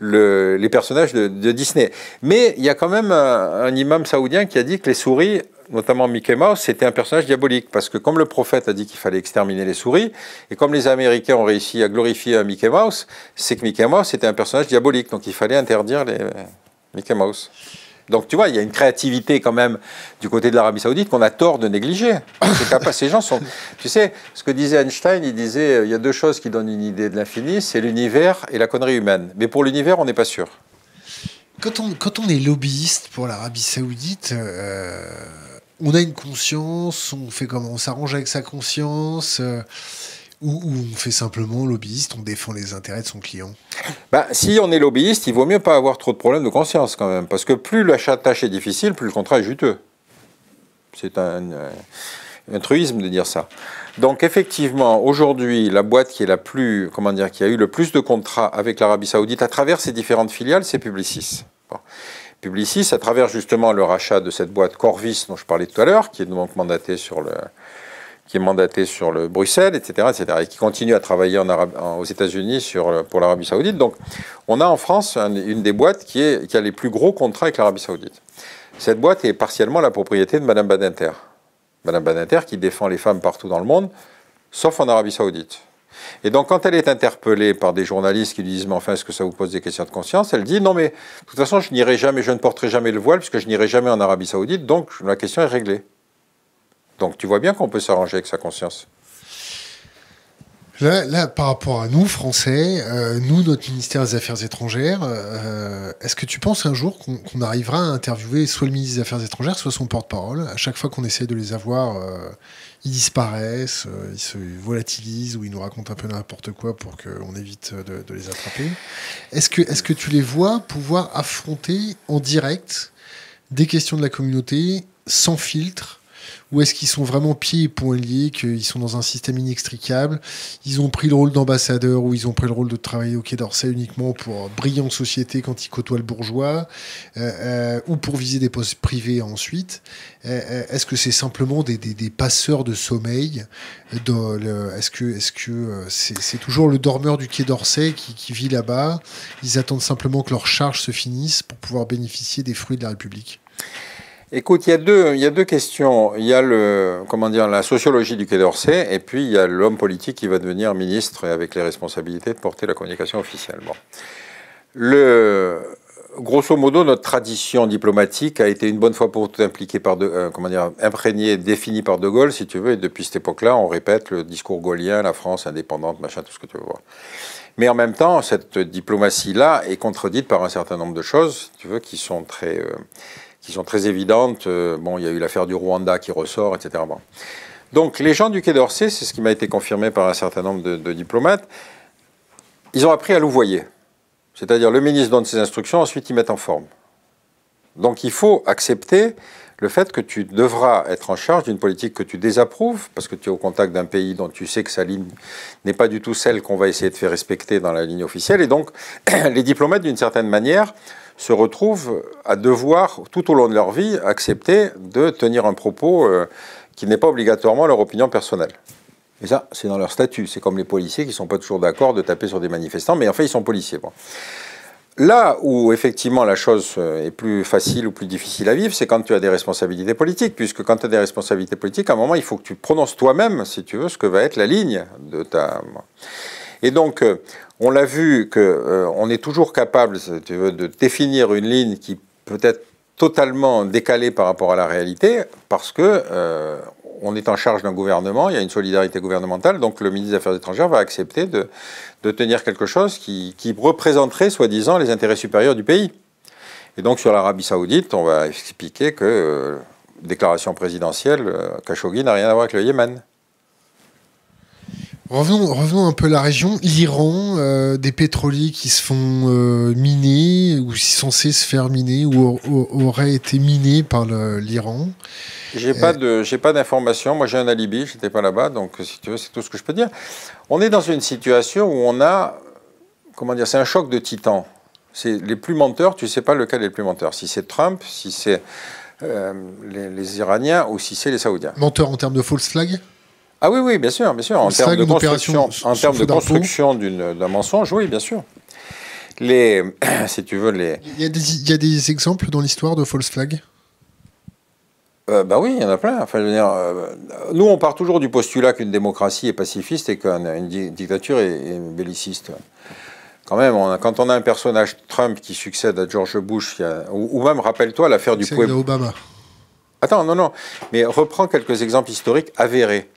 les personnages de, Disney. Mais il y a quand même un, imam saoudien qui a dit que les souris, notamment Mickey Mouse, c'était un personnage diabolique. Parce que comme le prophète a dit qu'il fallait exterminer les souris, et comme les Américains ont réussi à glorifier un Mickey Mouse, c'est que Mickey Mouse était un personnage diabolique. Donc il fallait interdire les Mickey Mouse. Donc tu vois, il y a une créativité quand même du côté de l'Arabie Saoudite qu'on a tort de négliger. ces gens sont. Tu sais, ce que disait Einstein, il disait euh, il y a deux choses qui donnent une idée de l'infini, c'est l'univers et la connerie humaine. Mais pour l'univers, on n'est pas sûr. Quand on, quand on est lobbyiste pour l'Arabie Saoudite, euh, on a une conscience, on fait comment? On s'arrange avec sa conscience. Euh, ou, on fait simplement lobbyiste, on défend les intérêts de son client bah, Si on est lobbyiste, il vaut mieux pas avoir trop de problèmes de conscience quand même. Parce que plus la tâche est difficile, plus le contrat est juteux. C'est un. Euh, un truisme de dire ça. Donc effectivement, aujourd'hui, la boîte qui est la plus, qui a eu le plus de contrats avec l'Arabie Saoudite à travers ses différentes filiales, c'est Publicis. Publicis, à travers justement le rachat de cette boîte Corvis dont je parlais tout à l'heure, qui est donc mandatée sur le, qui est mandaté sur le Bruxelles, etc., etc., et qui continue à travailler aux États-Unis pour l'Arabie Saoudite. Donc, on a en France une des boîtes qui a les plus gros contrats avec l'Arabie Saoudite. Cette boîte est partiellement la propriété de Madame Badinter. Madame Badinter qui défend les femmes partout dans le monde, sauf en Arabie Saoudite. Et donc, quand elle est interpellée par des journalistes qui lui disent Mais enfin, est-ce que ça vous pose des questions de conscience? Elle dit Non, mais de toute façon, je n'irai jamais, je ne porterai jamais le voile, puisque je n'irai jamais en Arabie Saoudite, donc la question est réglée. Donc, tu vois bien qu'on peut s'arranger avec sa conscience. Là, par rapport à nous, Français, euh, nous, notre ministère des Affaires étrangères, euh, est-ce que tu penses un jour qu'on arrivera à interviewer soit le ministre des Affaires étrangères, soit son porte-parole? À chaque fois qu'on essaie de les avoir, euh, ils disparaissent, ils se volatilisent ou ils nous racontent un peu n'importe quoi pour qu'on évite de, les attraper. Est-ce que, est -ce que tu les vois pouvoir affronter en direct des questions de la communauté sans filtre ou est-ce qu'ils sont vraiment pieds et poings liés, qu'ils sont dans un système inextricable. Ils ont pris le rôle d'ambassadeur ou ils ont pris le rôle de travailler au Quai d'Orsay uniquement pour brillante société quand ils côtoient le bourgeois euh, euh, ou pour viser des postes privés ensuite. Euh, Est-ce que c'est simplement des, passeurs de sommeil Est-ce que c'est -ce c'est toujours le dormeur du Quai d'Orsay qui, qui vit là-bas? Ils attendent simplement que leur charge se finisse pour pouvoir bénéficier des fruits de la République Écoute, il y, a deux, questions. Il y a le, comment dire, la sociologie du Quai d'Orsay, et puis il y a l'homme politique qui va devenir ministre avec les responsabilités de porter la communication officielle. Le, grosso modo, notre tradition diplomatique a été une bonne fois pour tout impliquée par de, euh, comment dire, imprégnée, définie par De Gaulle, si tu veux, et depuis cette époque-là, on répète le discours gaullien, la France indépendante, machin, tout ce que tu veux voir. Mais en même temps, cette diplomatie-là est contredite par un certain nombre de choses, si tu veux, qui sont très, euh, qui sont très évidentes. Euh, bon, il y a eu l'affaire du Rwanda qui ressort, etc. Donc les gens du Quai d'Orsay, c'est ce qui m'a été confirmé par un certain nombre de, diplomates, ils ont appris à louvoyer. C'est-à-dire le ministre donne ses instructions, ensuite ils mettent en forme. Donc il faut accepter le fait que tu devras être en charge d'une politique que tu désapprouves, parce que tu es au contact d'un pays dont tu sais que sa ligne n'est pas du tout celle qu'on va essayer de faire respecter dans la ligne officielle. Et donc les diplomates, d'une certaine manière, se retrouvent à devoir, tout au long de leur vie, accepter de tenir un propos euh, qui n'est pas obligatoirement leur opinion personnelle. Et ça, c'est dans leur statut. C'est comme les policiers qui ne sont pas toujours d'accord de taper sur des manifestants, mais en fait, ils sont policiers. Là où effectivement la chose euh, est plus facile ou plus difficile à vivre, c'est quand tu as des responsabilités politiques, puisque quand tu as des responsabilités politiques, à un moment, il faut que tu prononces toi-même, si tu veux, ce que va être la ligne de ta... Et donc, euh, on l'a vu qu'on euh, est toujours capable, de définir une ligne qui peut être totalement décalée par rapport à la réalité, parce que euh, on est en charge d'un gouvernement, il y a une solidarité gouvernementale, donc le ministre des Affaires étrangères va accepter de, tenir quelque chose qui, représenterait, soi-disant, les intérêts supérieurs du pays. Et donc sur l'Arabie saoudite, on va expliquer que déclaration présidentielle, Khashoggi n'a rien à voir avec le Yémen. Revenons, un peu à la région. L'Iran, euh, des pétroliers qui se font euh, miner ou censés se faire miner ou, auraient été minés par l'Iran. J'ai pas de, j'ai pas d'informations. Moi, j'ai un alibi. J'étais pas là-bas, donc si tu veux, c'est tout ce que je peux dire. On est dans une situation où on a, comment dire, c'est un choc de titans. C'est les plus menteurs. Tu sais pas lequel est le plus menteur. Si c'est Trump, si c'est euh, les, les, Iraniens ou si c'est les Saoudiens. Menteur en termes de false flag? Ah oui, oui, bien sûr, bien sûr. En termes de construction, en termes de construction d'un mensonge, oui, bien sûr. Les, si tu veux, les. Il y a des, il y a des exemples dans l'histoire de false flag? Euh, bah oui, il y en a plein. Enfin, je veux dire, euh, nous, on part toujours du postulat qu'une démocratie est pacifiste et qu'une dictature est, belliciste. Quand même, quand on a un personnage Trump qui succède à George Bush, ou, même, rappelle-toi, l'affaire du Pueblo. Obama. Attends, non, non. Mais reprends quelques exemples historiques avérés.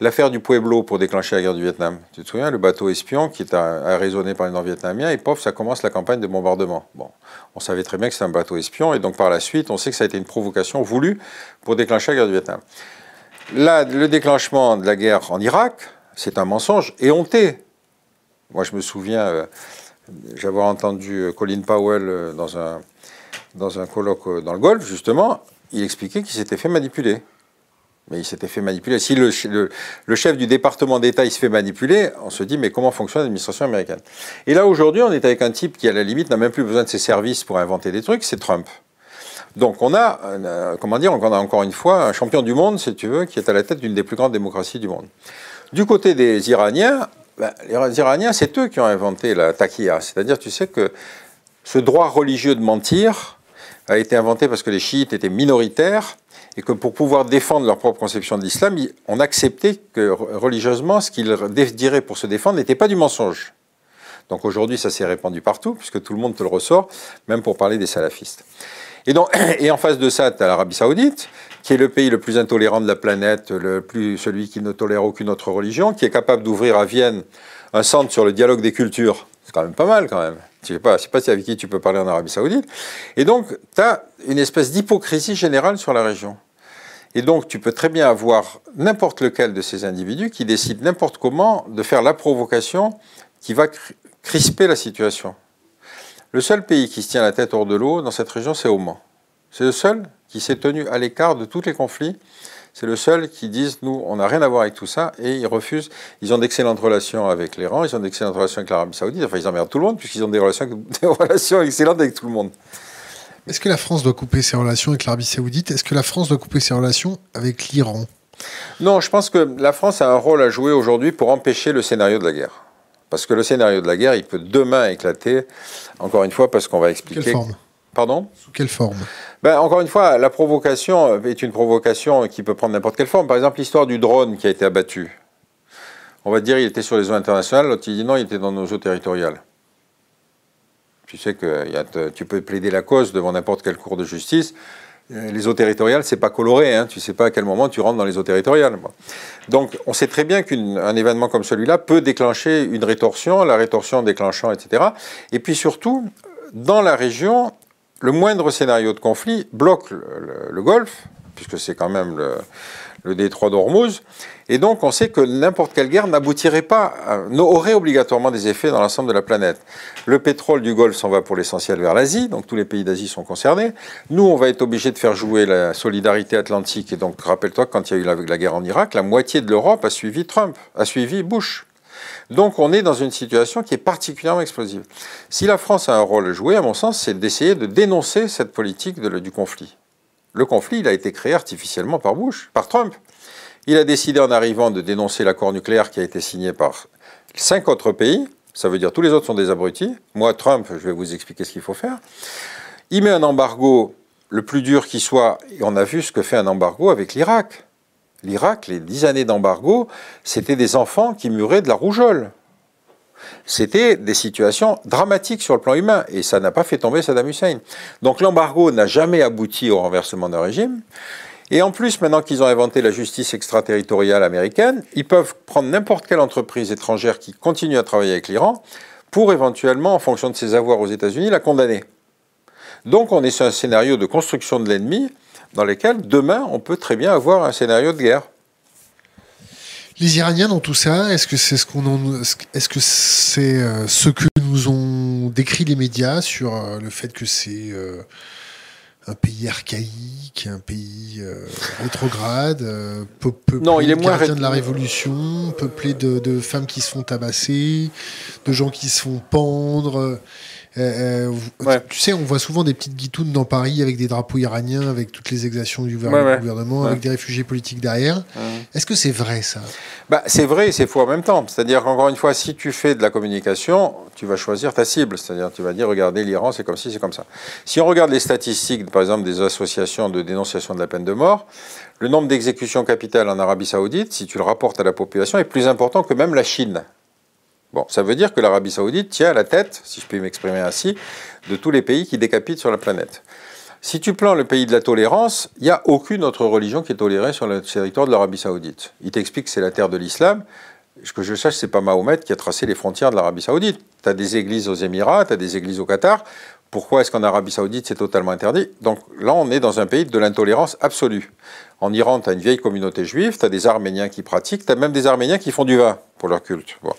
L'affaire du Pueblo pour déclencher la guerre du Vietnam. Tu te souviens, le bateau espion qui est arraisonné par les Nord-Vietnamiens, et pof, ça commence la campagne de bombardement. Bon, on savait très bien que c'était un bateau espion, et donc par la suite, on sait que ça a été une provocation voulue pour déclencher la guerre du Vietnam. Là, le déclenchement de la guerre en Irak, c'est un mensonge éhonté. Moi, je me souviens, euh, entendu euh, Colin Powell euh, dans, un, dans un colloque dans le Golfe, justement, il expliquait qu'il s'était fait manipuler. Mais il s'était fait manipuler. Si le, chef du département d'État il se fait manipuler, on se dit mais comment fonctionne l'administration américaine? Et là aujourd'hui, on est avec un type qui à la limite n'a même plus besoin de ses services pour inventer des trucs, c'est Trump. Donc on a, euh, comment dire, on a encore une fois un champion du monde, si tu veux, qui est à la tête d'une des plus grandes démocraties du monde. Du côté des Iraniens, ben, les Iraniens, c'est eux qui ont inventé la takia. C'est-à-dire, tu sais que ce droit religieux de mentir a été inventé parce que les chiites étaient minoritaires et que pour pouvoir défendre leur propre conception de l'islam, on acceptait que religieusement, ce qu'ils diraient pour se défendre n'était pas du mensonge. Donc aujourd'hui, ça s'est répandu partout, puisque tout le monde te le ressort, même pour parler des salafistes. Et, donc, et en face de ça, tu as l'Arabie saoudite, qui est le pays le plus intolérant de la planète, le plus, celui qui ne tolère aucune autre religion, qui est capable d'ouvrir à Vienne un centre sur le dialogue des cultures. C'est quand même pas mal, quand même. Je ne sais pas, sais pas si avec qui tu peux parler en Arabie saoudite. Et donc, tu as une espèce d'hypocrisie générale sur la région. Et donc, tu peux très bien avoir n'importe lequel de ces individus qui décide n'importe comment de faire la provocation qui va crisper la situation. Le seul pays qui se tient la tête hors de l'eau dans cette région, c'est Oman. C'est le seul qui s'est tenu à l'écart de tous les conflits. C'est le seul qui disent, nous, on n'a rien à voir avec tout ça, et ils refusent. Ils ont d'excellentes relations avec l'Iran, ils ont d'excellentes relations avec l'Arabie Saoudite, enfin, ils emmerdent tout le monde, puisqu'ils ont des relations, des relations excellentes avec tout le monde. Est-ce que la France doit couper ses relations avec l'Arabie Saoudite? Est-ce que la France doit couper ses relations avec l'Iran? Non, je pense que la France a un rôle à jouer aujourd'hui pour empêcher le scénario de la guerre. Parce que le scénario de la guerre, il peut demain éclater, encore une fois, parce qu'on va expliquer. Quelle forme? Pardon? Sous quelle forme? Ben, Encore une fois, la provocation est une provocation qui peut prendre n'importe quelle forme. Par exemple, l'histoire du drone qui a été abattu. On va dire il était sur les eaux internationales, l'autre il dit non, il était dans nos eaux territoriales. Tu sais que tu peux plaider la cause devant n'importe quelle cour de justice. Euh, les eaux territoriales, c'est pas coloré. Hein. Tu sais pas à quel moment tu rentres dans les eaux territoriales. Donc, on sait très bien qu'un événement comme celui-là peut déclencher une rétorsion, la rétorsion déclenchant, etc. Et puis surtout, dans la région, le moindre scénario de conflit bloque le, Golfe, puisque c'est quand même le, le détroit d'Ormuz. Et donc, on sait que n'importe quelle guerre n'aboutirait pas, aurait obligatoirement des effets dans l'ensemble de la planète. Le pétrole du Golfe s'en va pour l'essentiel vers l'Asie, donc tous les pays d'Asie sont concernés. Nous, on va être obligé de faire jouer la solidarité atlantique. Et donc, rappelle-toi, quand il y a eu la, la guerre en Irak, la moitié de l'Europe a suivi Trump, a suivi Bush. Donc on est dans une situation qui est particulièrement explosive. Si la France a un rôle à jouer, à mon sens, c'est d'essayer de dénoncer cette politique du conflit. Le conflit, il a été créé artificiellement par Bush, par Trump. Il a décidé en arrivant de dénoncer l'accord nucléaire qui a été signé par cinq autres pays. Ça veut dire tous les autres sont des abrutis. Moi, Trump, je vais vous expliquer ce qu'il faut faire. Il met un embargo le plus dur qui soit, on a vu ce que fait un embargo avec l'Irak. L'Irak, les dix années d'embargo, c'était des enfants qui muraient de la rougeole. C'était des situations dramatiques sur le plan humain, et ça n'a pas fait tomber Saddam Hussein. Donc l'embargo n'a jamais abouti au renversement d'un régime. Et en plus, maintenant qu'ils ont inventé la justice extraterritoriale américaine, ils peuvent prendre n'importe quelle entreprise étrangère qui continue à travailler avec l'Iran pour éventuellement, en fonction de ses avoirs aux États-Unis, la condamner. Donc on est sur un scénario de construction de l'ennemi dans lequel demain on peut très bien avoir un scénario de guerre. Les Iraniens dans tout ça, est-ce que c'est ce qu'on est-ce que c'est euh, ce que nous ont décrit les médias sur euh, le fait que c'est euh, un pays archaïque, un pays rétrograde, peuplé non, il est moins de la révolution, peuplé de, de, femmes qui se font tabasser, de gens qui se font pendre. Euh, euh, tu sais, on voit souvent des petites guitounes dans Paris avec des drapeaux iraniens, avec toutes les exactions du gouvernement, avec des réfugiés politiques derrière. Est-ce que c'est vrai ça? Bah, C'est vrai et c'est faux en même temps. C'est-à-dire qu'encore une fois, si tu fais de la communication, tu vas choisir ta cible. C'est-à-dire tu vas dire, regardez, l'Iran, c'est comme ci, c'est comme ça. Si on regarde les statistiques, par exemple, des associations de dénonciation de la peine de mort, le nombre d'exécutions capitales en Arabie saoudite, si tu le rapportes à la population, est plus important que même la Chine. Bon, ça veut dire que l'Arabie saoudite tient à la tête, si je puis m'exprimer ainsi, de tous les pays qui décapitent sur la planète. Si tu prends le pays de la tolérance, il n'y a aucune autre religion qui est tolérée sur le territoire de l'Arabie saoudite. Il t'explique que c'est la terre de l'islam. Ce que je sache, c'est pas Mahomet qui a tracé les frontières de l'Arabie saoudite. Tu as des églises aux Émirats, tu as des églises au Qatar. Pourquoi est-ce qu'en Arabie saoudite c'est totalement interdit? Donc là, on est dans un pays de l'intolérance absolue. En Iran, tu as une vieille communauté juive, tu as des Arméniens qui pratiquent, tu as même des Arméniens qui font du vin pour leur culte. Donc,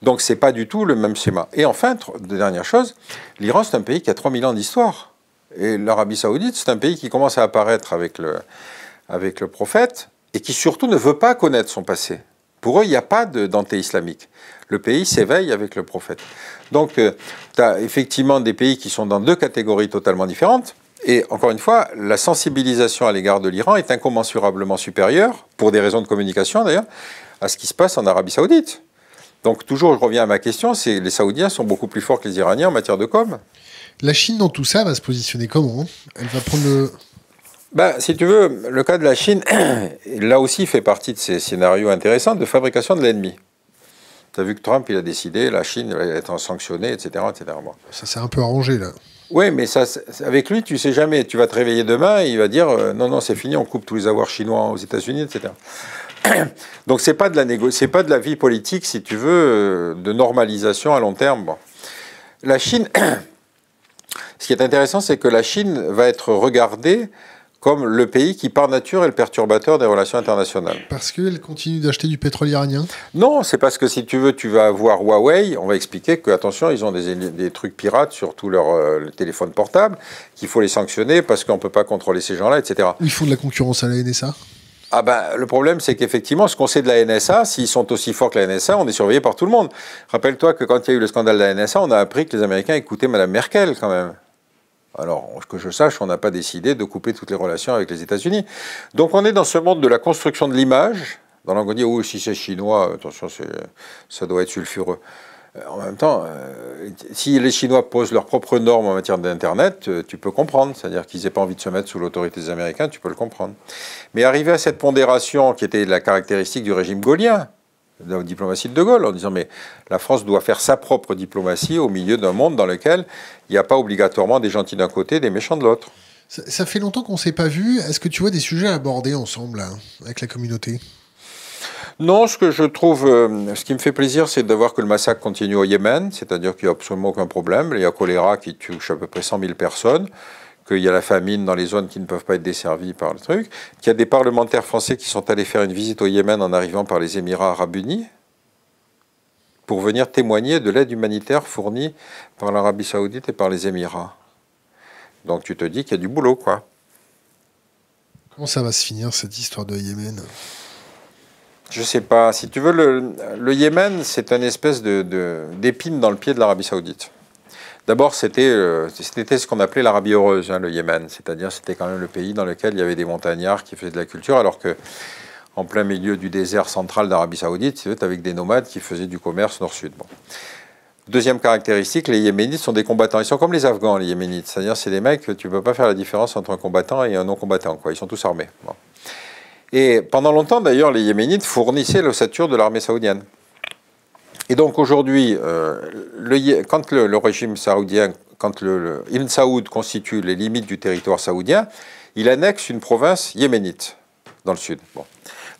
Donc c'est pas du tout le même schéma. Et enfin, dernière chose, l'Iran c'est un pays qui a 3000 ans d'histoire. Et l'Arabie saoudite c'est un pays qui commence à apparaître avec le, avec le prophète. et qui surtout ne veut pas connaître son passé. Pour eux, il n'y a pas d'anté islamique. Le pays s'éveille avec le prophète. Donc, euh, tu as effectivement des pays qui sont dans deux catégories totalement différentes. Et encore une fois, la sensibilisation à l'égard de l'Iran est incommensurablement supérieure, pour des raisons de communication d'ailleurs, à ce qui se passe en Arabie saoudite. Donc toujours, je reviens à ma question, c'est les Saoudiens sont beaucoup plus forts que les Iraniens en matière de com. La Chine, dans tout ça, va se positionner comment Elle va prendre le... Ben, si tu veux, le cas de la Chine, là aussi fait partie de ces scénarios intéressants de fabrication de l'ennemi. Tu as vu que Trump, il a décidé, la Chine va être sanctionnée, etc. etc. Ça s'est un peu arrangé, là. Oui, mais ça, avec lui, tu sais jamais. Tu vas te réveiller demain et il va dire euh, non, non, c'est fini, on coupe tous les avoirs chinois aux États-Unis, etc. Donc c'est pas de la c'est pas de la vie politique, si tu veux, euh, de normalisation à long terme. La Chine, ce qui est intéressant, c'est que la Chine va être regardée comme le pays qui, par nature, est le perturbateur des relations internationales. Parce qu'elle continue d'acheter du pétrole iranien? Non, c'est parce que si tu veux, tu vas avoir Huawei, on va expliquer que, attention, ils ont des, trucs pirates sur tous leurs euh, téléphones portables, qu'il faut les sanctionner parce qu'on ne peut pas contrôler ces gens-là, etc. Ils font de la concurrence à la NSA ah ben, le problème, c'est qu'effectivement, ce qu'on sait de la NSA, s'ils sont aussi forts que la NSA, on est surveillé par tout le monde. Rappelle-toi que quand il y a eu le scandale de la NSA, on a appris que les Américains écoutaient Mme Merkel quand même. Alors, que je sache, on n'a pas décidé de couper toutes les relations avec les États-Unis. Donc, on est dans ce monde de la construction de l'image. Dans l'angle, on dit, oui, si c'est chinois, attention, ça doit être sulfureux. Euh, en même temps, euh, si les Chinois posent leurs propres normes en matière d'Internet, euh, tu peux comprendre. C'est-à-dire qu'ils n'aient pas envie de se mettre sous l'autorité des Américains, tu peux le comprendre. Mais arriver à cette pondération qui était la caractéristique du régime gaulien, de la diplomatie de De Gaulle, en disant mais la France doit faire sa propre diplomatie au milieu d'un monde dans lequel il n'y a pas obligatoirement des gentils d'un côté, des méchants de l'autre. Ça, fait longtemps qu'on ne s'est pas vu. Est-ce que tu vois des sujets à aborder ensemble avec la communauté? Non, ce que je trouve, euh, ce qui me fait plaisir, c'est de voir que le massacre continue au Yémen, c'est-à-dire qu'il n'y a absolument aucun problème. Il y a choléra qui touche à peu près 100 000 personnes, qu'il y a la famine dans les zones qui ne peuvent pas être desservies par le truc, qu'il y a des parlementaires français qui sont allés faire une visite au Yémen en arrivant par les Émirats arabes unis pour venir témoigner de l'aide humanitaire fournie par l'Arabie saoudite et par les Émirats. Donc tu te dis qu'il y a du boulot, quoi. Comment ça va se finir, cette histoire de Yémen? Je sais pas. Si tu veux, le, Yémen, c'est une espèce d'épine de, dans le pied de l'Arabie Saoudite. D'abord, c'était euh, ce qu'on appelait l'Arabie heureuse, hein, le Yémen. C'est-à-dire, c'était quand même le pays dans lequel il y avait des montagnards qui faisaient de la culture, alors que en plein milieu du désert central d'Arabie Saoudite, tu avec des nomades qui faisaient du commerce nord-sud. Deuxième caractéristique, les Yéménites sont des combattants. Ils sont comme les Afghans, les Yéménites. C'est-à-dire, c'est des mecs, tu ne peux pas faire la différence entre un combattant et un non-combattant. Ils sont tous armés. Et pendant longtemps, d'ailleurs, les Yéménites fournissaient l'ossature de l'armée saoudienne. Et donc aujourd'hui, euh, quand le, régime saoudien, quand Ibn Saoud constitue les limites du territoire saoudien, il annexe une province yéménite dans le sud.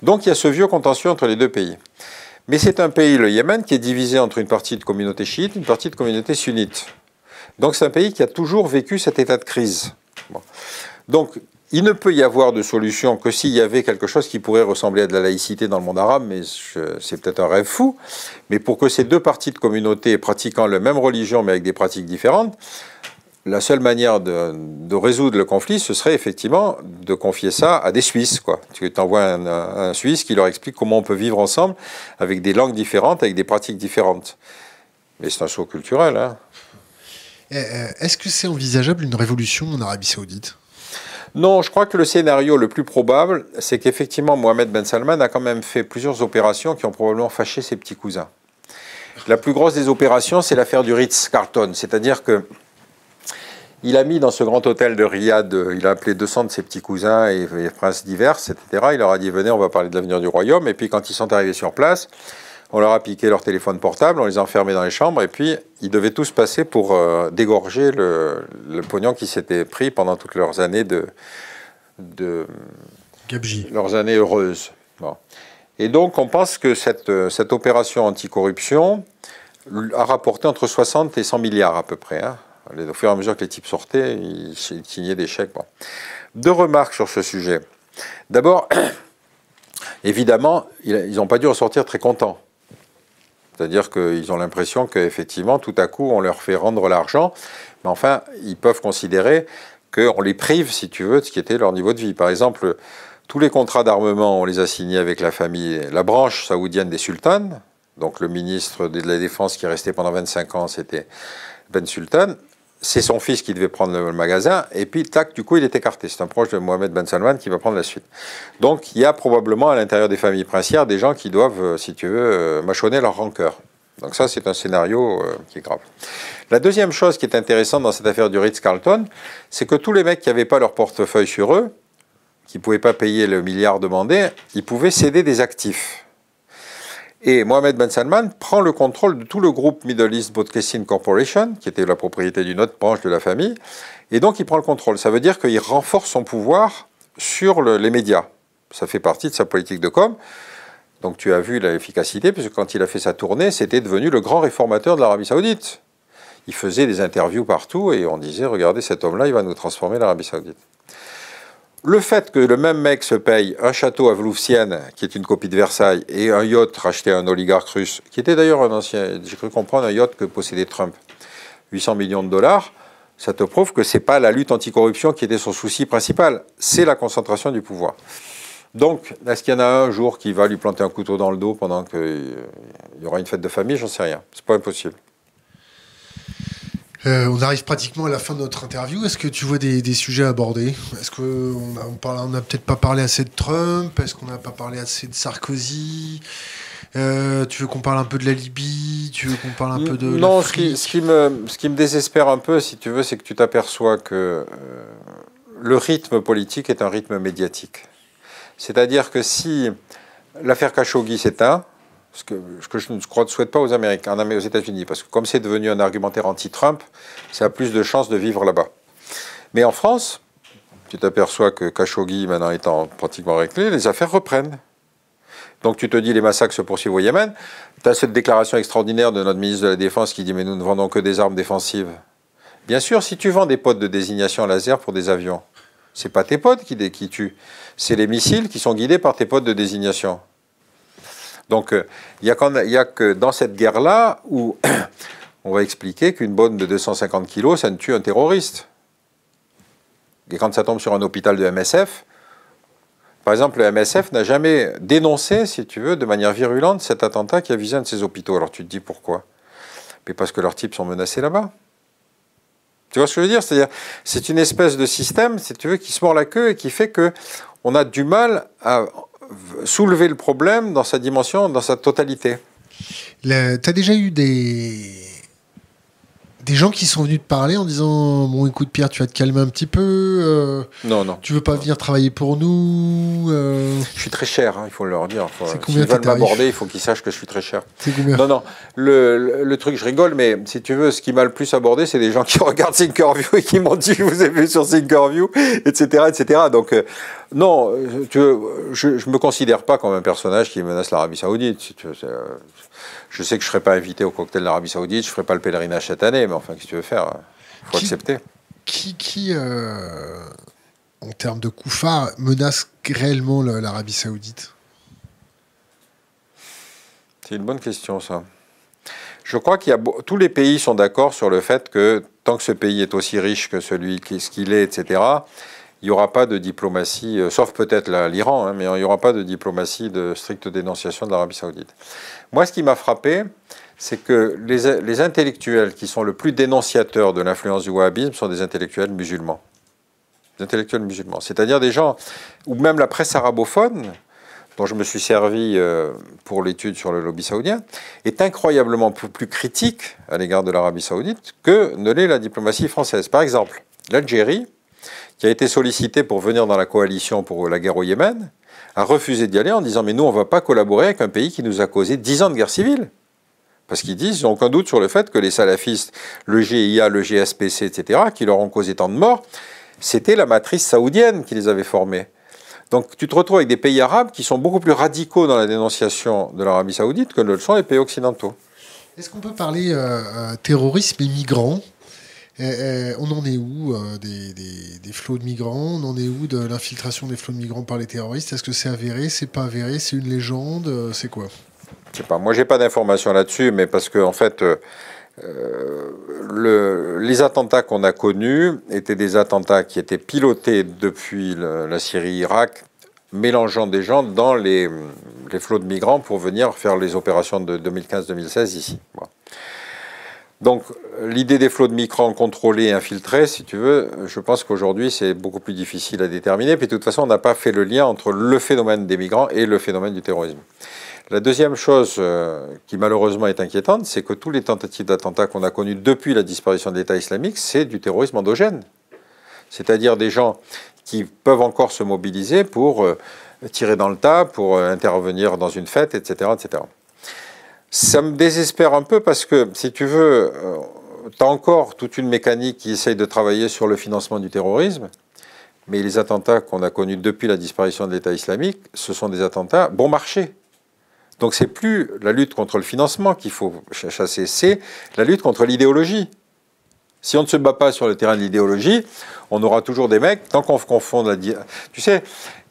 Donc il y a ce vieux contentieux entre les deux pays. Mais c'est un pays, le Yémen, qui est divisé entre une partie de communauté chiite et une partie de communauté sunnite. Donc c'est un pays qui a toujours vécu cet état de crise. Donc il ne peut y avoir de solution que s'il y avait quelque chose qui pourrait ressembler à de la laïcité dans le monde arabe, mais c'est peut-être un rêve fou. Mais pour que ces deux parties de communauté pratiquant la même religion mais avec des pratiques différentes, la seule manière de, résoudre le conflit, ce serait effectivement de confier ça à des Suisses. Quoi. Tu envoies un, un, Suisse qui leur explique comment on peut vivre ensemble avec des langues différentes, avec des pratiques différentes. Mais c'est un saut culturel. Hein. Eh, euh, est-ce que c'est envisageable une révolution en Arabie saoudite? Non, je crois que le scénario le plus probable, c'est qu'effectivement Mohamed Ben Salman a quand même fait plusieurs opérations qui ont probablement fâché ses petits cousins. La plus grosse des opérations, c'est l'affaire du Ritz-Carlton, c'est-à-dire que il a mis dans ce grand hôtel de Riyad, il a appelé 200 de ses petits cousins et, et princes divers, etc. Il leur a dit venez, on va parler de l'avenir du royaume. Et puis quand ils sont arrivés sur place, on leur a piqué leur téléphone portable, on les a enfermés dans les chambres, et puis ils devaient tous passer pour euh, dégorger le, pognon qui s'était pris pendant toutes leurs années de. de leurs années heureuses. Et donc on pense que cette, cette opération anticorruption a rapporté entre 60 et 100 milliards à peu près. Hein. Au fur et à mesure que les types sortaient, ils signaient des chèques. Deux remarques sur ce sujet. D'abord, évidemment, ils n'ont pas dû en sortir très contents. C'est-à-dire qu'ils ont l'impression qu'effectivement, tout à coup, on leur fait rendre l'argent, mais enfin, ils peuvent considérer qu'on les prive, si tu veux, de ce qui était leur niveau de vie. Par exemple, Tous les contrats d'armement, on les a signés avec la famille, la branche saoudienne des sultanes. Donc le ministre de la Défense qui est resté pendant 25 ans, c'était Ben Sultan. C'est son fils qui devait prendre le magasin, et puis tac, du coup, il est écarté. C'est un proche de Mohamed Ben Salman qui va prendre la suite. Donc il y a probablement à l'intérieur des familles princières des gens qui doivent, euh, si tu veux, euh, mâchonner leur rancœur. Donc ça, c'est un scénario euh, qui est grave. La deuxième chose qui est intéressante dans cette affaire du Ritz-Carlton, c'est que tous les mecs qui n'avaient pas leur portefeuille sur eux, qui ne pouvaient pas payer le milliard demandé, ils pouvaient céder des actifs. Et Mohamed Ben Salman prend le contrôle de tout le groupe Middle East Broadcasting Corporation, qui était la propriété d'une autre branche de la famille, et donc il prend le contrôle. Ça veut dire qu'il renforce son pouvoir sur les médias. Ça fait partie de sa politique de com. Donc tu as vu l'efficacité, puisque quand il a fait sa tournée, c'était devenu le grand réformateur de l'Arabie saoudite. Il faisait des interviews partout et on disait, regardez cet homme-là, il va nous transformer l'Arabie saoudite. Le fait que le même mec se paye un château à Vloufsienne, qui est une copie de Versailles, et un yacht racheté à un oligarque russe, qui était d'ailleurs un ancien, j'ai cru comprendre, un yacht que possédait Trump, 800 millions de dollars, ça te prouve que ce n'est pas la lutte anticorruption qui était son souci principal, c'est la concentration du pouvoir. Donc, est-ce qu'il y en a un jour qui va lui planter un couteau dans le dos pendant qu'il y aura une fête de famille? J'en sais rien. C'est pas impossible. Euh, on arrive pratiquement à la fin de notre interview. Est-ce que tu vois des, sujets à aborder? Est-ce qu'on n'a peut-être pas parlé assez de Trump? Est-ce qu'on n'a pas parlé assez de Sarkozy? Euh, tu veux qu'on parle un peu de la Libye? Tu veux qu'on parle un peu de Non, ce qui, ce qui, me, ce qui me désespère un peu, si tu veux, c'est que tu t'aperçois que euh, le rythme politique est un rythme médiatique. C'est-à-dire que si l'affaire Khashoggi s'éteint, ce que, je ne souhaite pas aux Américains, aux États-Unis, parce que comme c'est devenu un argumentaire anti-Trump, ça a plus de chances de vivre là-bas. Mais en France, tu t'aperçois que Khashoggi, maintenant étant pratiquement réglé, les affaires reprennent. Donc tu te dis les massacres se poursuivent au Yémen. Tu as cette déclaration extraordinaire de notre ministre de la Défense qui dit mais nous ne vendons que des armes défensives. Bien sûr, si tu vends des potes de désignation laser pour des avions, c'est pas tes potes qui tuent, c'est les missiles qui sont guidés par tes potes de désignation. Donc euh, il n'y a, que dans cette guerre-là où on va expliquer qu'une bonne de 250 kilos, ça ne tue un terroriste. Et quand ça tombe sur un hôpital de MSF, par exemple, le MSF n'a jamais dénoncé, si tu veux, de manière virulente cet attentat qui a visé un de ses hôpitaux. Alors tu te dis pourquoi? Mais parce que leurs types sont menacés là-bas. Tu vois ce que je veux dire? C'est-à-dire, c'est une espèce de système, si tu veux, qui se mord la queue et qui fait que on a du mal à soulever le problème dans sa dimension, dans sa totalité. Tu as déjà eu des, des gens qui sont venus te parler en disant bon écoute Pierre tu vas te calmer un petit peu euh, non non. tu veux pas venir travailler pour nous euh... je suis très cher hein, il faut leur dire. S'ils veulent m'aborder il faut qu'ils sachent que je suis très cher. Non non le, le, truc je rigole mais si tu veux ce qui m'a le plus abordé c'est des gens qui regardent Thinkerview et qui m'ont dit vous avez vu sur Thinkerview etc etc donc euh, non tu je, je me considère pas comme un personnage qui menace l'Arabie Saoudite si tu veux, je sais que je ne serai pas invité au cocktail d'Arabie Saoudite, je ne ferai pas le pèlerinage cette année, mais enfin, qu'est-ce que tu veux faire Il faut accepter. Qui, qui euh, en termes de coup menace réellement l'Arabie Saoudite? C'est une bonne question, ça. Je crois qu'il y a tous les pays sont d'accord sur le fait que tant que ce pays est aussi riche que celui qu'il est, etc., il n'y aura pas de diplomatie, euh, sauf peut-être l'Iran, hein, mais il n'y aura pas de diplomatie de stricte dénonciation de l'Arabie saoudite. Moi, ce qui m'a frappé, c'est que les, intellectuels qui sont le plus dénonciateurs de l'influence du wahhabisme sont des intellectuels musulmans. Des intellectuels musulmans. C'est-à-dire des gens, ou même la presse arabophone, dont je me suis servi euh, pour l'étude sur le lobby saoudien, est incroyablement plus critique à l'égard de l'Arabie saoudite que ne l'est la diplomatie française. Par exemple, l'Algérie, qui a été sollicité pour venir dans la coalition pour la guerre au Yémen, a refusé d'y aller en disant Mais nous, on ne va pas collaborer avec un pays qui nous a causé 10 ans de guerre civile. Parce qu'ils disent, ils n'ont aucun doute sur le fait que les salafistes, le GIA, le GSPC, etc., qui leur ont causé tant de morts, c'était la matrice saoudienne qui les avait formés. Donc tu te retrouves avec des pays arabes qui sont beaucoup plus radicaux dans la dénonciation de l'Arabie saoudite que ne le sont les pays occidentaux. Est-ce qu'on peut parler euh, euh, terrorisme et migrants on en est où euh, des, flots de migrants? On en est où de l'infiltration des flots de migrants par les terroristes? Est-ce que c'est avéré? C'est pas avéré? C'est une légende? Euh, C'est quoi? Je sais pas. Moi, j'ai pas d'informations là-dessus, mais parce que en fait. Euh, les attentats qu'on a connus étaient des attentats qui étaient pilotés depuis la Syrie-Irak mélangeant des gens dans les, les flots de migrants pour venir faire les opérations de 2015-2016 ici. Donc l'idée des flots de migrants contrôlés et infiltrés, si tu veux, je pense qu'aujourd'hui c'est beaucoup plus difficile à déterminer. Puis de toute façon, on n'a pas fait le lien entre le phénomène des migrants et le phénomène du terrorisme. La deuxième chose euh, qui malheureusement est inquiétante, c'est que tous les tentatives d'attentats qu'on a connus depuis la disparition de l'État islamique, c'est du terrorisme endogène. C'est-à-dire des gens qui peuvent encore se mobiliser pour euh, tirer dans le tas, pour euh, intervenir dans une fête, etc., etc. Ça me désespère un peu parce que, si tu veux, euh, tu as encore toute une mécanique qui essaye de travailler sur le financement du terrorisme, mais les attentats qu'on a connus depuis la disparition de l'État islamique, ce sont des attentats bon marché. Donc c'est plus la lutte contre le financement qu'il faut chasser, c'est la lutte contre l'idéologie. Si on ne se bat pas sur le terrain de l'idéologie, on aura toujours des mecs, tant qu'on confond la... Tu sais,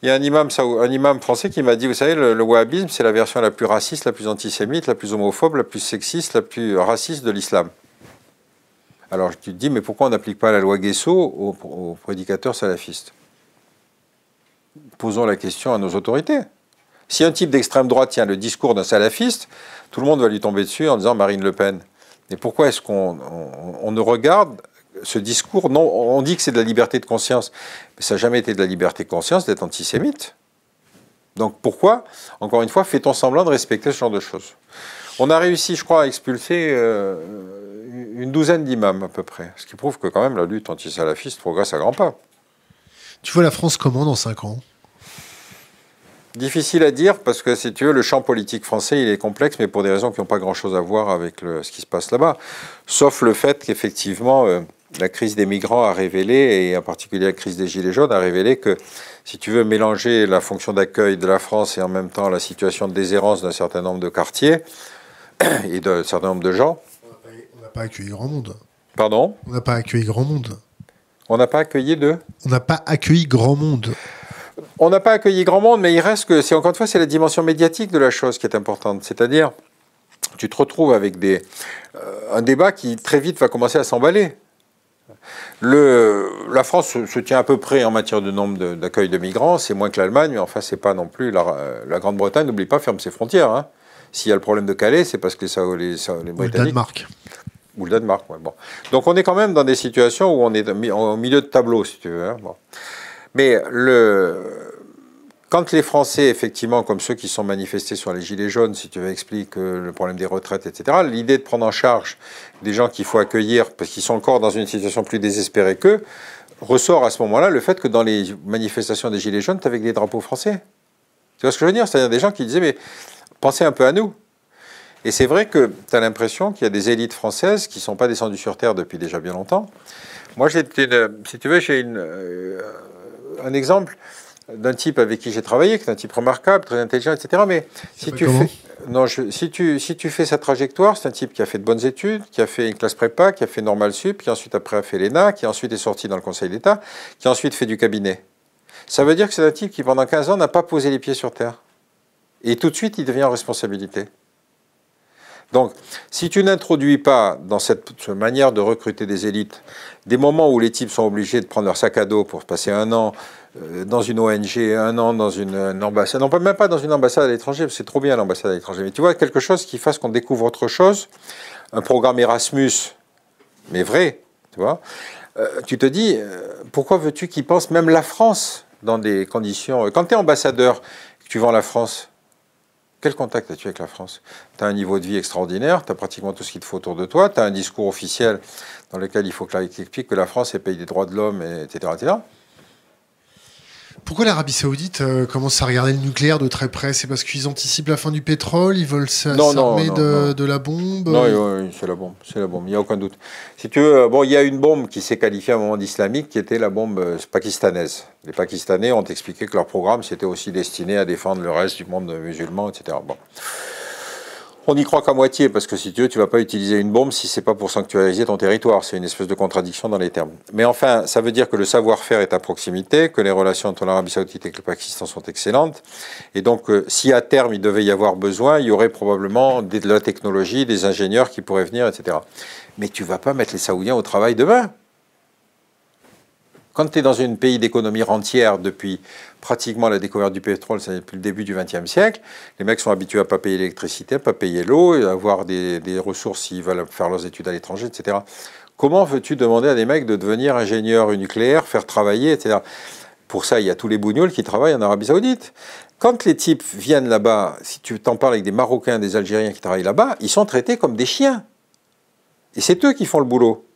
il y a un imam, un imam français qui m'a dit, vous savez, le, wahhabisme, c'est la version la plus raciste, la plus antisémite, la plus homophobe, la plus sexiste, la plus raciste de l'islam. Alors tu te dis, mais pourquoi on n'applique pas la loi Guesso aux, aux prédicateurs salafistes Posons la question à nos autorités. Si un type d'extrême droite tient le discours d'un salafiste, tout le monde va lui tomber dessus en disant Marine Le Pen. Et pourquoi est-ce qu'on on, ne regarde ce discours Non, on dit que c'est de la liberté de conscience, mais ça n'a jamais été de la liberté de conscience d'être antisémite. Donc pourquoi, encore une fois, fait-on semblant de respecter ce genre de choses? On a réussi, je crois, à expulser euh, une douzaine d'imams à peu près, ce qui prouve que quand même la lutte anti-salafiste progresse à grands pas. Tu vois la France comment dans 5 ans? Difficile à dire parce que si tu veux, le champ politique français il est complexe, mais pour des raisons qui n'ont pas grand-chose à voir avec ce qui se passe là-bas. Sauf le fait qu'effectivement, euh, la crise des migrants a révélé, et en particulier la crise des Gilets jaunes, a révélé que si tu veux mélanger la fonction d'accueil de la France et en même temps la situation de déshérence d'un certain nombre de quartiers et d'un certain nombre de gens. On n'a pas accueilli grand monde. Pardon? On n'a pas accueilli grand monde. On n'a pas accueilli de? On n'a pas accueilli grand monde. On n'a pas accueilli grand monde, mais il reste que, c'est encore une fois, c'est la dimension médiatique de la chose qui est importante. C'est-à-dire, tu te retrouves avec des, euh, un débat qui très vite va commencer à s'emballer. Le, la France se, tient à peu près en matière de nombre d'accueil de, migrants, c'est moins que l'Allemagne, mais enfin, c'est pas non plus la, la Grande-Bretagne, n'oublie pas, ferme ses frontières. Hein. S'il y a le problème de Calais, c'est parce que les, les, les Britanniques. Ou le Danemark. Ou le Danemark, bon. Donc on est quand même dans des situations où on est au milieu de tableau, si tu veux. Hein, bon. Mais le, quand les Français, effectivement, comme ceux qui sont manifestés sur les Gilets jaunes, si tu veux, expliquer le problème des retraites, etc., l'idée de prendre en charge des gens qu'il faut accueillir parce qu'ils sont encore dans une situation plus désespérée qu'eux, ressort à ce moment-là le fait que dans les manifestations des Gilets jaunes, tu avec des drapeaux français. Tu vois ce que je veux dire? C'est-à-dire des gens qui disaient, mais pensez un peu à nous. Et c'est vrai que tu as l'impression qu'il y a des élites françaises qui ne sont pas descendues sur Terre depuis déjà bien longtemps. Moi, si tu veux, j'ai euh, un exemple d'un type avec qui j'ai travaillé, qui est un type remarquable, très intelligent, etc. Mais si tu, fais, non, si, tu, si tu fais sa trajectoire, c'est un type qui a fait de bonnes études, qui a fait une classe prépa, qui a fait normal sup, qui ensuite après a fait l'ENA, qui ensuite est sorti dans le Conseil d'État, qui ensuite fait du cabinet. Ça veut dire que c'est un type qui pendant 15 ans n'a pas posé les pieds sur terre. Et tout de suite, il devient en responsabilité. Donc, si tu n'introduis pas dans cette manière de recruter des élites des moments où les types sont obligés de prendre leur sac à dos pour passer un an dans une ONG, un an dans une, ambassade, non, même pas dans une ambassade à l'étranger, c'est trop bien l'ambassade à l'étranger, mais tu vois, quelque chose qui fasse qu'on découvre autre chose, un programme Erasmus, mais vrai, tu vois, euh, tu te dis, euh, pourquoi veux-tu qu'ils pensent même la France dans des conditions... Quand tu es ambassadeur, tu vends la France, quel contact as-tu avec la France? Tu as un niveau de vie extraordinaire, tu as pratiquement tout ce qu'il te faut autour de toi, tu as un discours officiel dans lequel il faut que explique que la France est pays des droits de l'homme, etc., etc. Pourquoi l'Arabie Saoudite euh, commence à regarder le nucléaire de très près? C'est parce qu'ils anticipent la fin du pétrole Ils veulent s'armer de, de, la bombe? Non, oui, c'est la bombe, c'est la bombe, il n'y a aucun doute. Si tu veux, bon, il y a une bombe qui s'est qualifiée à un moment d'islamique, qui était la bombe euh, pakistanaise. Les Pakistanais ont expliqué que leur programme c'était aussi destiné à défendre le reste du monde musulman, etc. Bon. On n'y croit qu'à moitié, parce que si tu veux, tu vas pas utiliser une bombe si c'est pas pour sanctuariser ton territoire. C'est une espèce de contradiction dans les termes. Mais enfin, ça veut dire que le savoir-faire est à proximité, que les relations entre l'Arabie Saoudite et le Pakistan sont excellentes. Et donc, euh, si à terme il devait y avoir besoin, il y aurait probablement de la technologie, des ingénieurs qui pourraient venir, etc. Mais tu vas pas mettre les Saoudiens au travail demain. Quand tu es dans un pays d'économie rentière depuis pratiquement la découverte du pétrole, c'est depuis le début du XXe siècle, les mecs sont habitués à ne pas payer l'électricité, à ne pas payer l'eau, à avoir des, ressources s'ils veulent faire leurs études à l'étranger, etc. Comment veux-tu demander à des mecs de devenir ingénieurs nucléaires, faire travailler, etc. Pour ça, il y a tous les bougnoules qui travaillent en Arabie Saoudite. Quand les types viennent là-bas, si tu t'en parles avec des Marocains, des Algériens qui travaillent là-bas, ils sont traités comme des chiens. Et c'est eux qui font le boulot.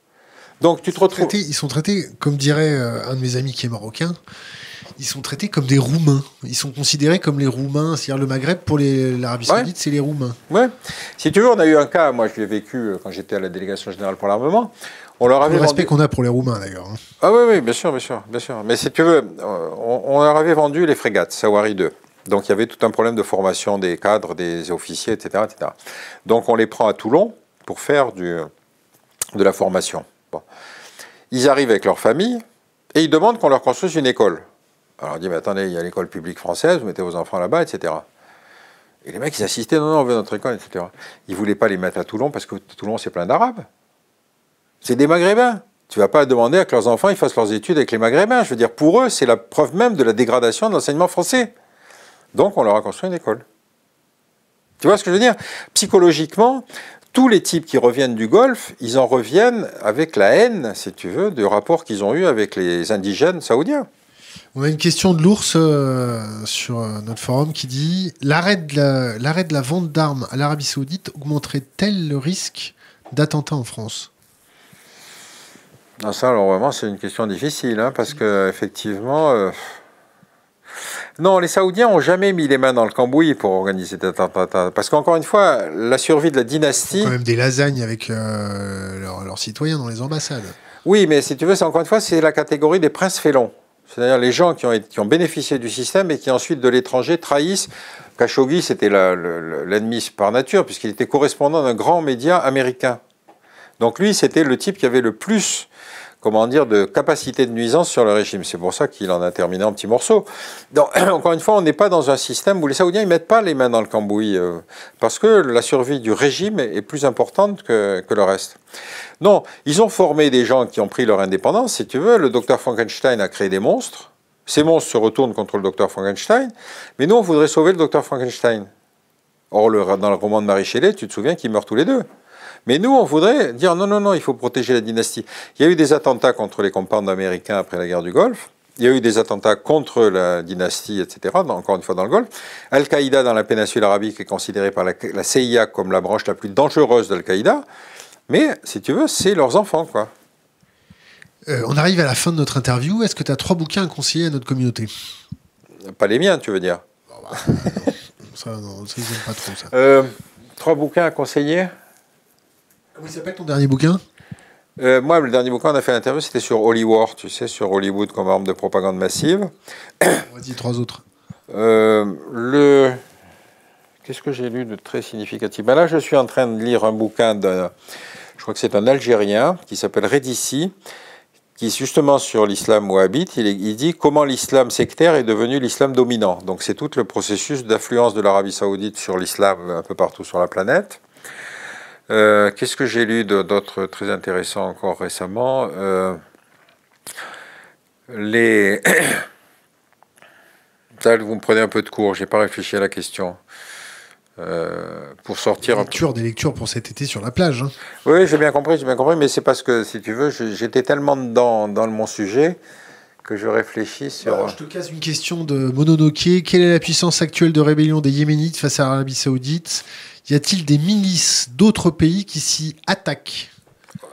Donc tu te retrouves. ils sont traités, comme dirait euh, un de mes amis qui est marocain, ils sont traités comme des Roumains. Ils sont considérés comme les Roumains. C'est-à-dire le Maghreb pour l'Arabie Saoudite, c'est les Roumains. Ouais. Si tu veux, on a eu un cas, moi je l'ai vécu euh, quand j'étais à la délégation générale pour l'armement. On leur avait le respect qu'on a pour les Roumains d'ailleurs. Hein. Ah oui, oui, bien sûr, bien sûr, bien sûr. Mais si tu veux, euh, on, leur avait vendu les frégates, Sawari 2. Donc il y avait tout un problème de formation des cadres, des officiers, etc. etc. Donc on les prend à Toulon pour faire du, de la formation. Ils arrivent avec leur famille et ils demandent qu'on leur construise une école. Alors on dit, mais attendez, il y a l'école publique française, vous mettez vos enfants là-bas, etc. Et les mecs, ils insistaient, non, non, on veut notre école, etc. Ils ne voulaient pas les mettre à Toulon parce que Toulon, c'est plein d'Arabes. C'est des Maghrébins. Tu ne vas pas demander à que leurs enfants ils fassent leurs études avec les Maghrébins. Je veux dire, pour eux, c'est la preuve même de la dégradation de l'enseignement français. Donc, on leur a construit une école. Tu vois ce que je veux dire? Psychologiquement, tous les types qui reviennent du Golfe, ils en reviennent avec la haine, si tu veux, du rapport qu'ils ont eu avec les indigènes saoudiens. On a une question de l'ours euh, sur euh, notre forum qui dit l'arrêt de, la, de la vente d'armes à l'Arabie saoudite augmenterait-elle le risque d'attentat en France? Non, ça, alors vraiment, c'est une question difficile, hein, parce que effectivement, euh, non, les Saoudiens n'ont jamais mis les mains dans le cambouis pour organiser cet attentat. Parce qu'encore une fois, la survie de la dynastie. Ils quand même des lasagnes avec euh, leurs, citoyens dans les ambassades. Oui, mais si tu veux, c'est encore une fois, c'est la catégorie des princes félons. C'est-à-dire les gens qui ont, qui ont bénéficié du système et qui ensuite de l'étranger trahissent. Khashoggi, c'était l'ennemi par nature, puisqu'il était correspondant d'un grand média américain. Donc lui, c'était le type qui avait le plus comment dire, de capacité de nuisance sur le régime. C'est pour ça qu'il en a terminé en petits morceaux. Donc, encore une fois, on n'est pas dans un système où les Saoudiens ne mettent pas les mains dans le cambouis, euh, parce que la survie du régime est plus importante que, le reste. Non, ils ont formé des gens qui ont pris leur indépendance, si tu veux. Le docteur Frankenstein a créé des monstres. Ces monstres se retournent contre le docteur Frankenstein. Mais nous, on voudrait sauver le docteur Frankenstein. Or, le, dans le roman de Marie Shelley, tu te souviens qu'ils meurent tous les deux. Mais nous, on voudrait dire non, non, non, il faut protéger la dynastie. Il y a eu des attentats contre les compounds américains après la guerre du Golfe. Il y a eu des attentats contre la dynastie, etc., encore une fois dans le Golfe. Al-Qaïda dans la péninsule arabique est considérée par la, CIA comme la branche la plus dangereuse d'Al-Qaïda. Mais, si tu veux, c'est leurs enfants, quoi. Euh, on arrive à la fin de notre interview. Est-ce que tu as trois bouquins à conseiller à notre communauté? Pas les miens, tu veux dire? Bah, Ça, non, ça, pas trop, ça. Euh, trois bouquins à conseiller? Comment il s'appelle ton dernier bouquin? Euh, moi, le dernier bouquin, on a fait l'interview, c'était sur Hollywood, tu sais, sur Hollywood comme arme de propagande massive. Vas-y, trois autres. Euh, le... Qu'est-ce que j'ai lu de très significatif? Ben Là, je suis en train de lire un bouquin de... Je crois que c'est un Algérien qui s'appelle Redissi, qui est justement sur l'islam wahhabite. Il, il dit comment l'islam sectaire est devenu l'islam dominant. Donc, c'est tout le processus d'influence de l'Arabie saoudite sur l'islam un peu partout sur la planète. Euh, qu'est-ce que j'ai lu d'autres très intéressants encore récemment? Euh, Les. vous me prenez un peu de cours, j'ai pas réfléchi à la question. Euh, pour sortir. Des lectures, des lectures pour cet été sur la plage. Hein. Oui, j'ai bien compris, j'ai bien compris, mais c'est parce que, si tu veux, j'étais tellement dedans dans mon sujet que je réfléchis sur. Bah, je te casse une question de Mononoke. Quelle est la puissance actuelle de rébellion des Yéménites face à l'Arabie Saoudite? Y a-t-il des milices d'autres pays qui s'y attaquent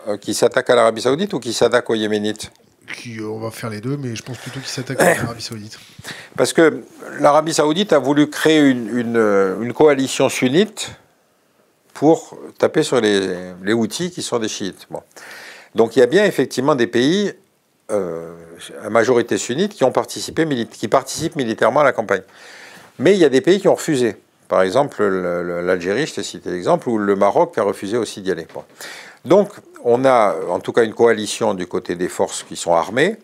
euh, Qui s'attaquent à l'Arabie Saoudite ou qui s'attaquent aux Yéménites qui, on va faire les deux, mais je pense plutôt qu'ils s'attaquent à l'Arabie Saoudite. Parce que l'Arabie Saoudite a voulu créer une, une, coalition sunnite pour taper sur les, les Houthis qui sont des chiites. Bon. Donc il y a bien effectivement des pays euh, à majorité sunnite qui ont participé, qui participent militairement à la campagne. Mais il y a des pays qui ont refusé. Par exemple, l'Algérie, je t'ai cité l'exemple, ou le Maroc a refusé aussi d'y aller. Donc, on a en tout cas une coalition du côté des forces qui sont armées.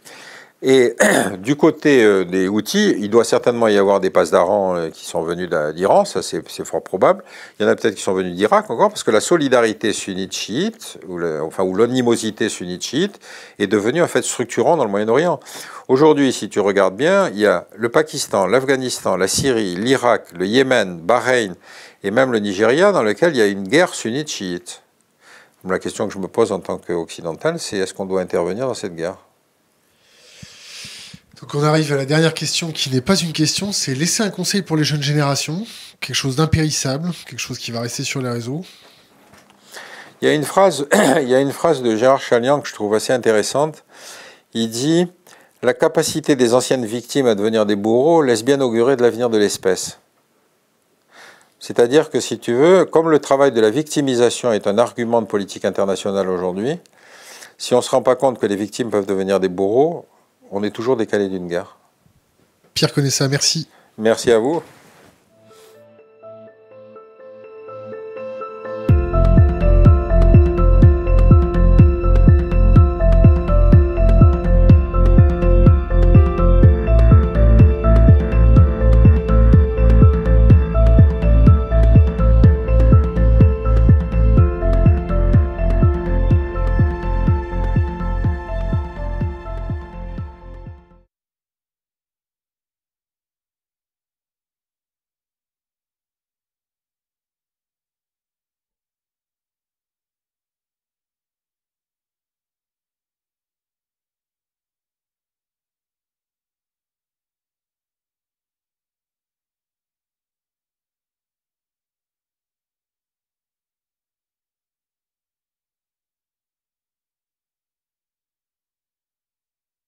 Et du côté euh, des outils, il doit certainement y avoir des passes d'Aran euh, qui sont venus d'Iran, ça c'est fort probable. Il y en a peut-être qui sont venus d'Irak encore, parce que la solidarité sunnite-chiite, ou enfin, ou l'animosité sunnite-chiite, est devenue en fait structurant dans le Moyen-Orient. Aujourd'hui, si tu regardes bien, il y a le Pakistan, l'Afghanistan, la Syrie, l'Irak, le Yémen, Bahreïn et même le Nigeria, dans lequel il y a une guerre sunnite-chiite. La question que je me pose en tant qu'occidental, c'est est-ce qu'on doit intervenir dans cette guerre? Donc on arrive à la dernière question qui n'est pas une question, c'est laisser un conseil pour les jeunes générations, quelque chose d'impérissable, quelque chose qui va rester sur les réseaux. Il y a une phrase, de Gérard Chalian que je trouve assez intéressante. Il dit La capacité des anciennes victimes à devenir des bourreaux laisse bien augurer de l'avenir de l'espèce. C'est-à-dire que si tu veux, comme le travail de la victimisation est un argument de politique internationale aujourd'hui, si on ne se rend pas compte que les victimes peuvent devenir des bourreaux, on est toujours décalé d'une guerre. Pierre Connaissa, merci. Merci à vous.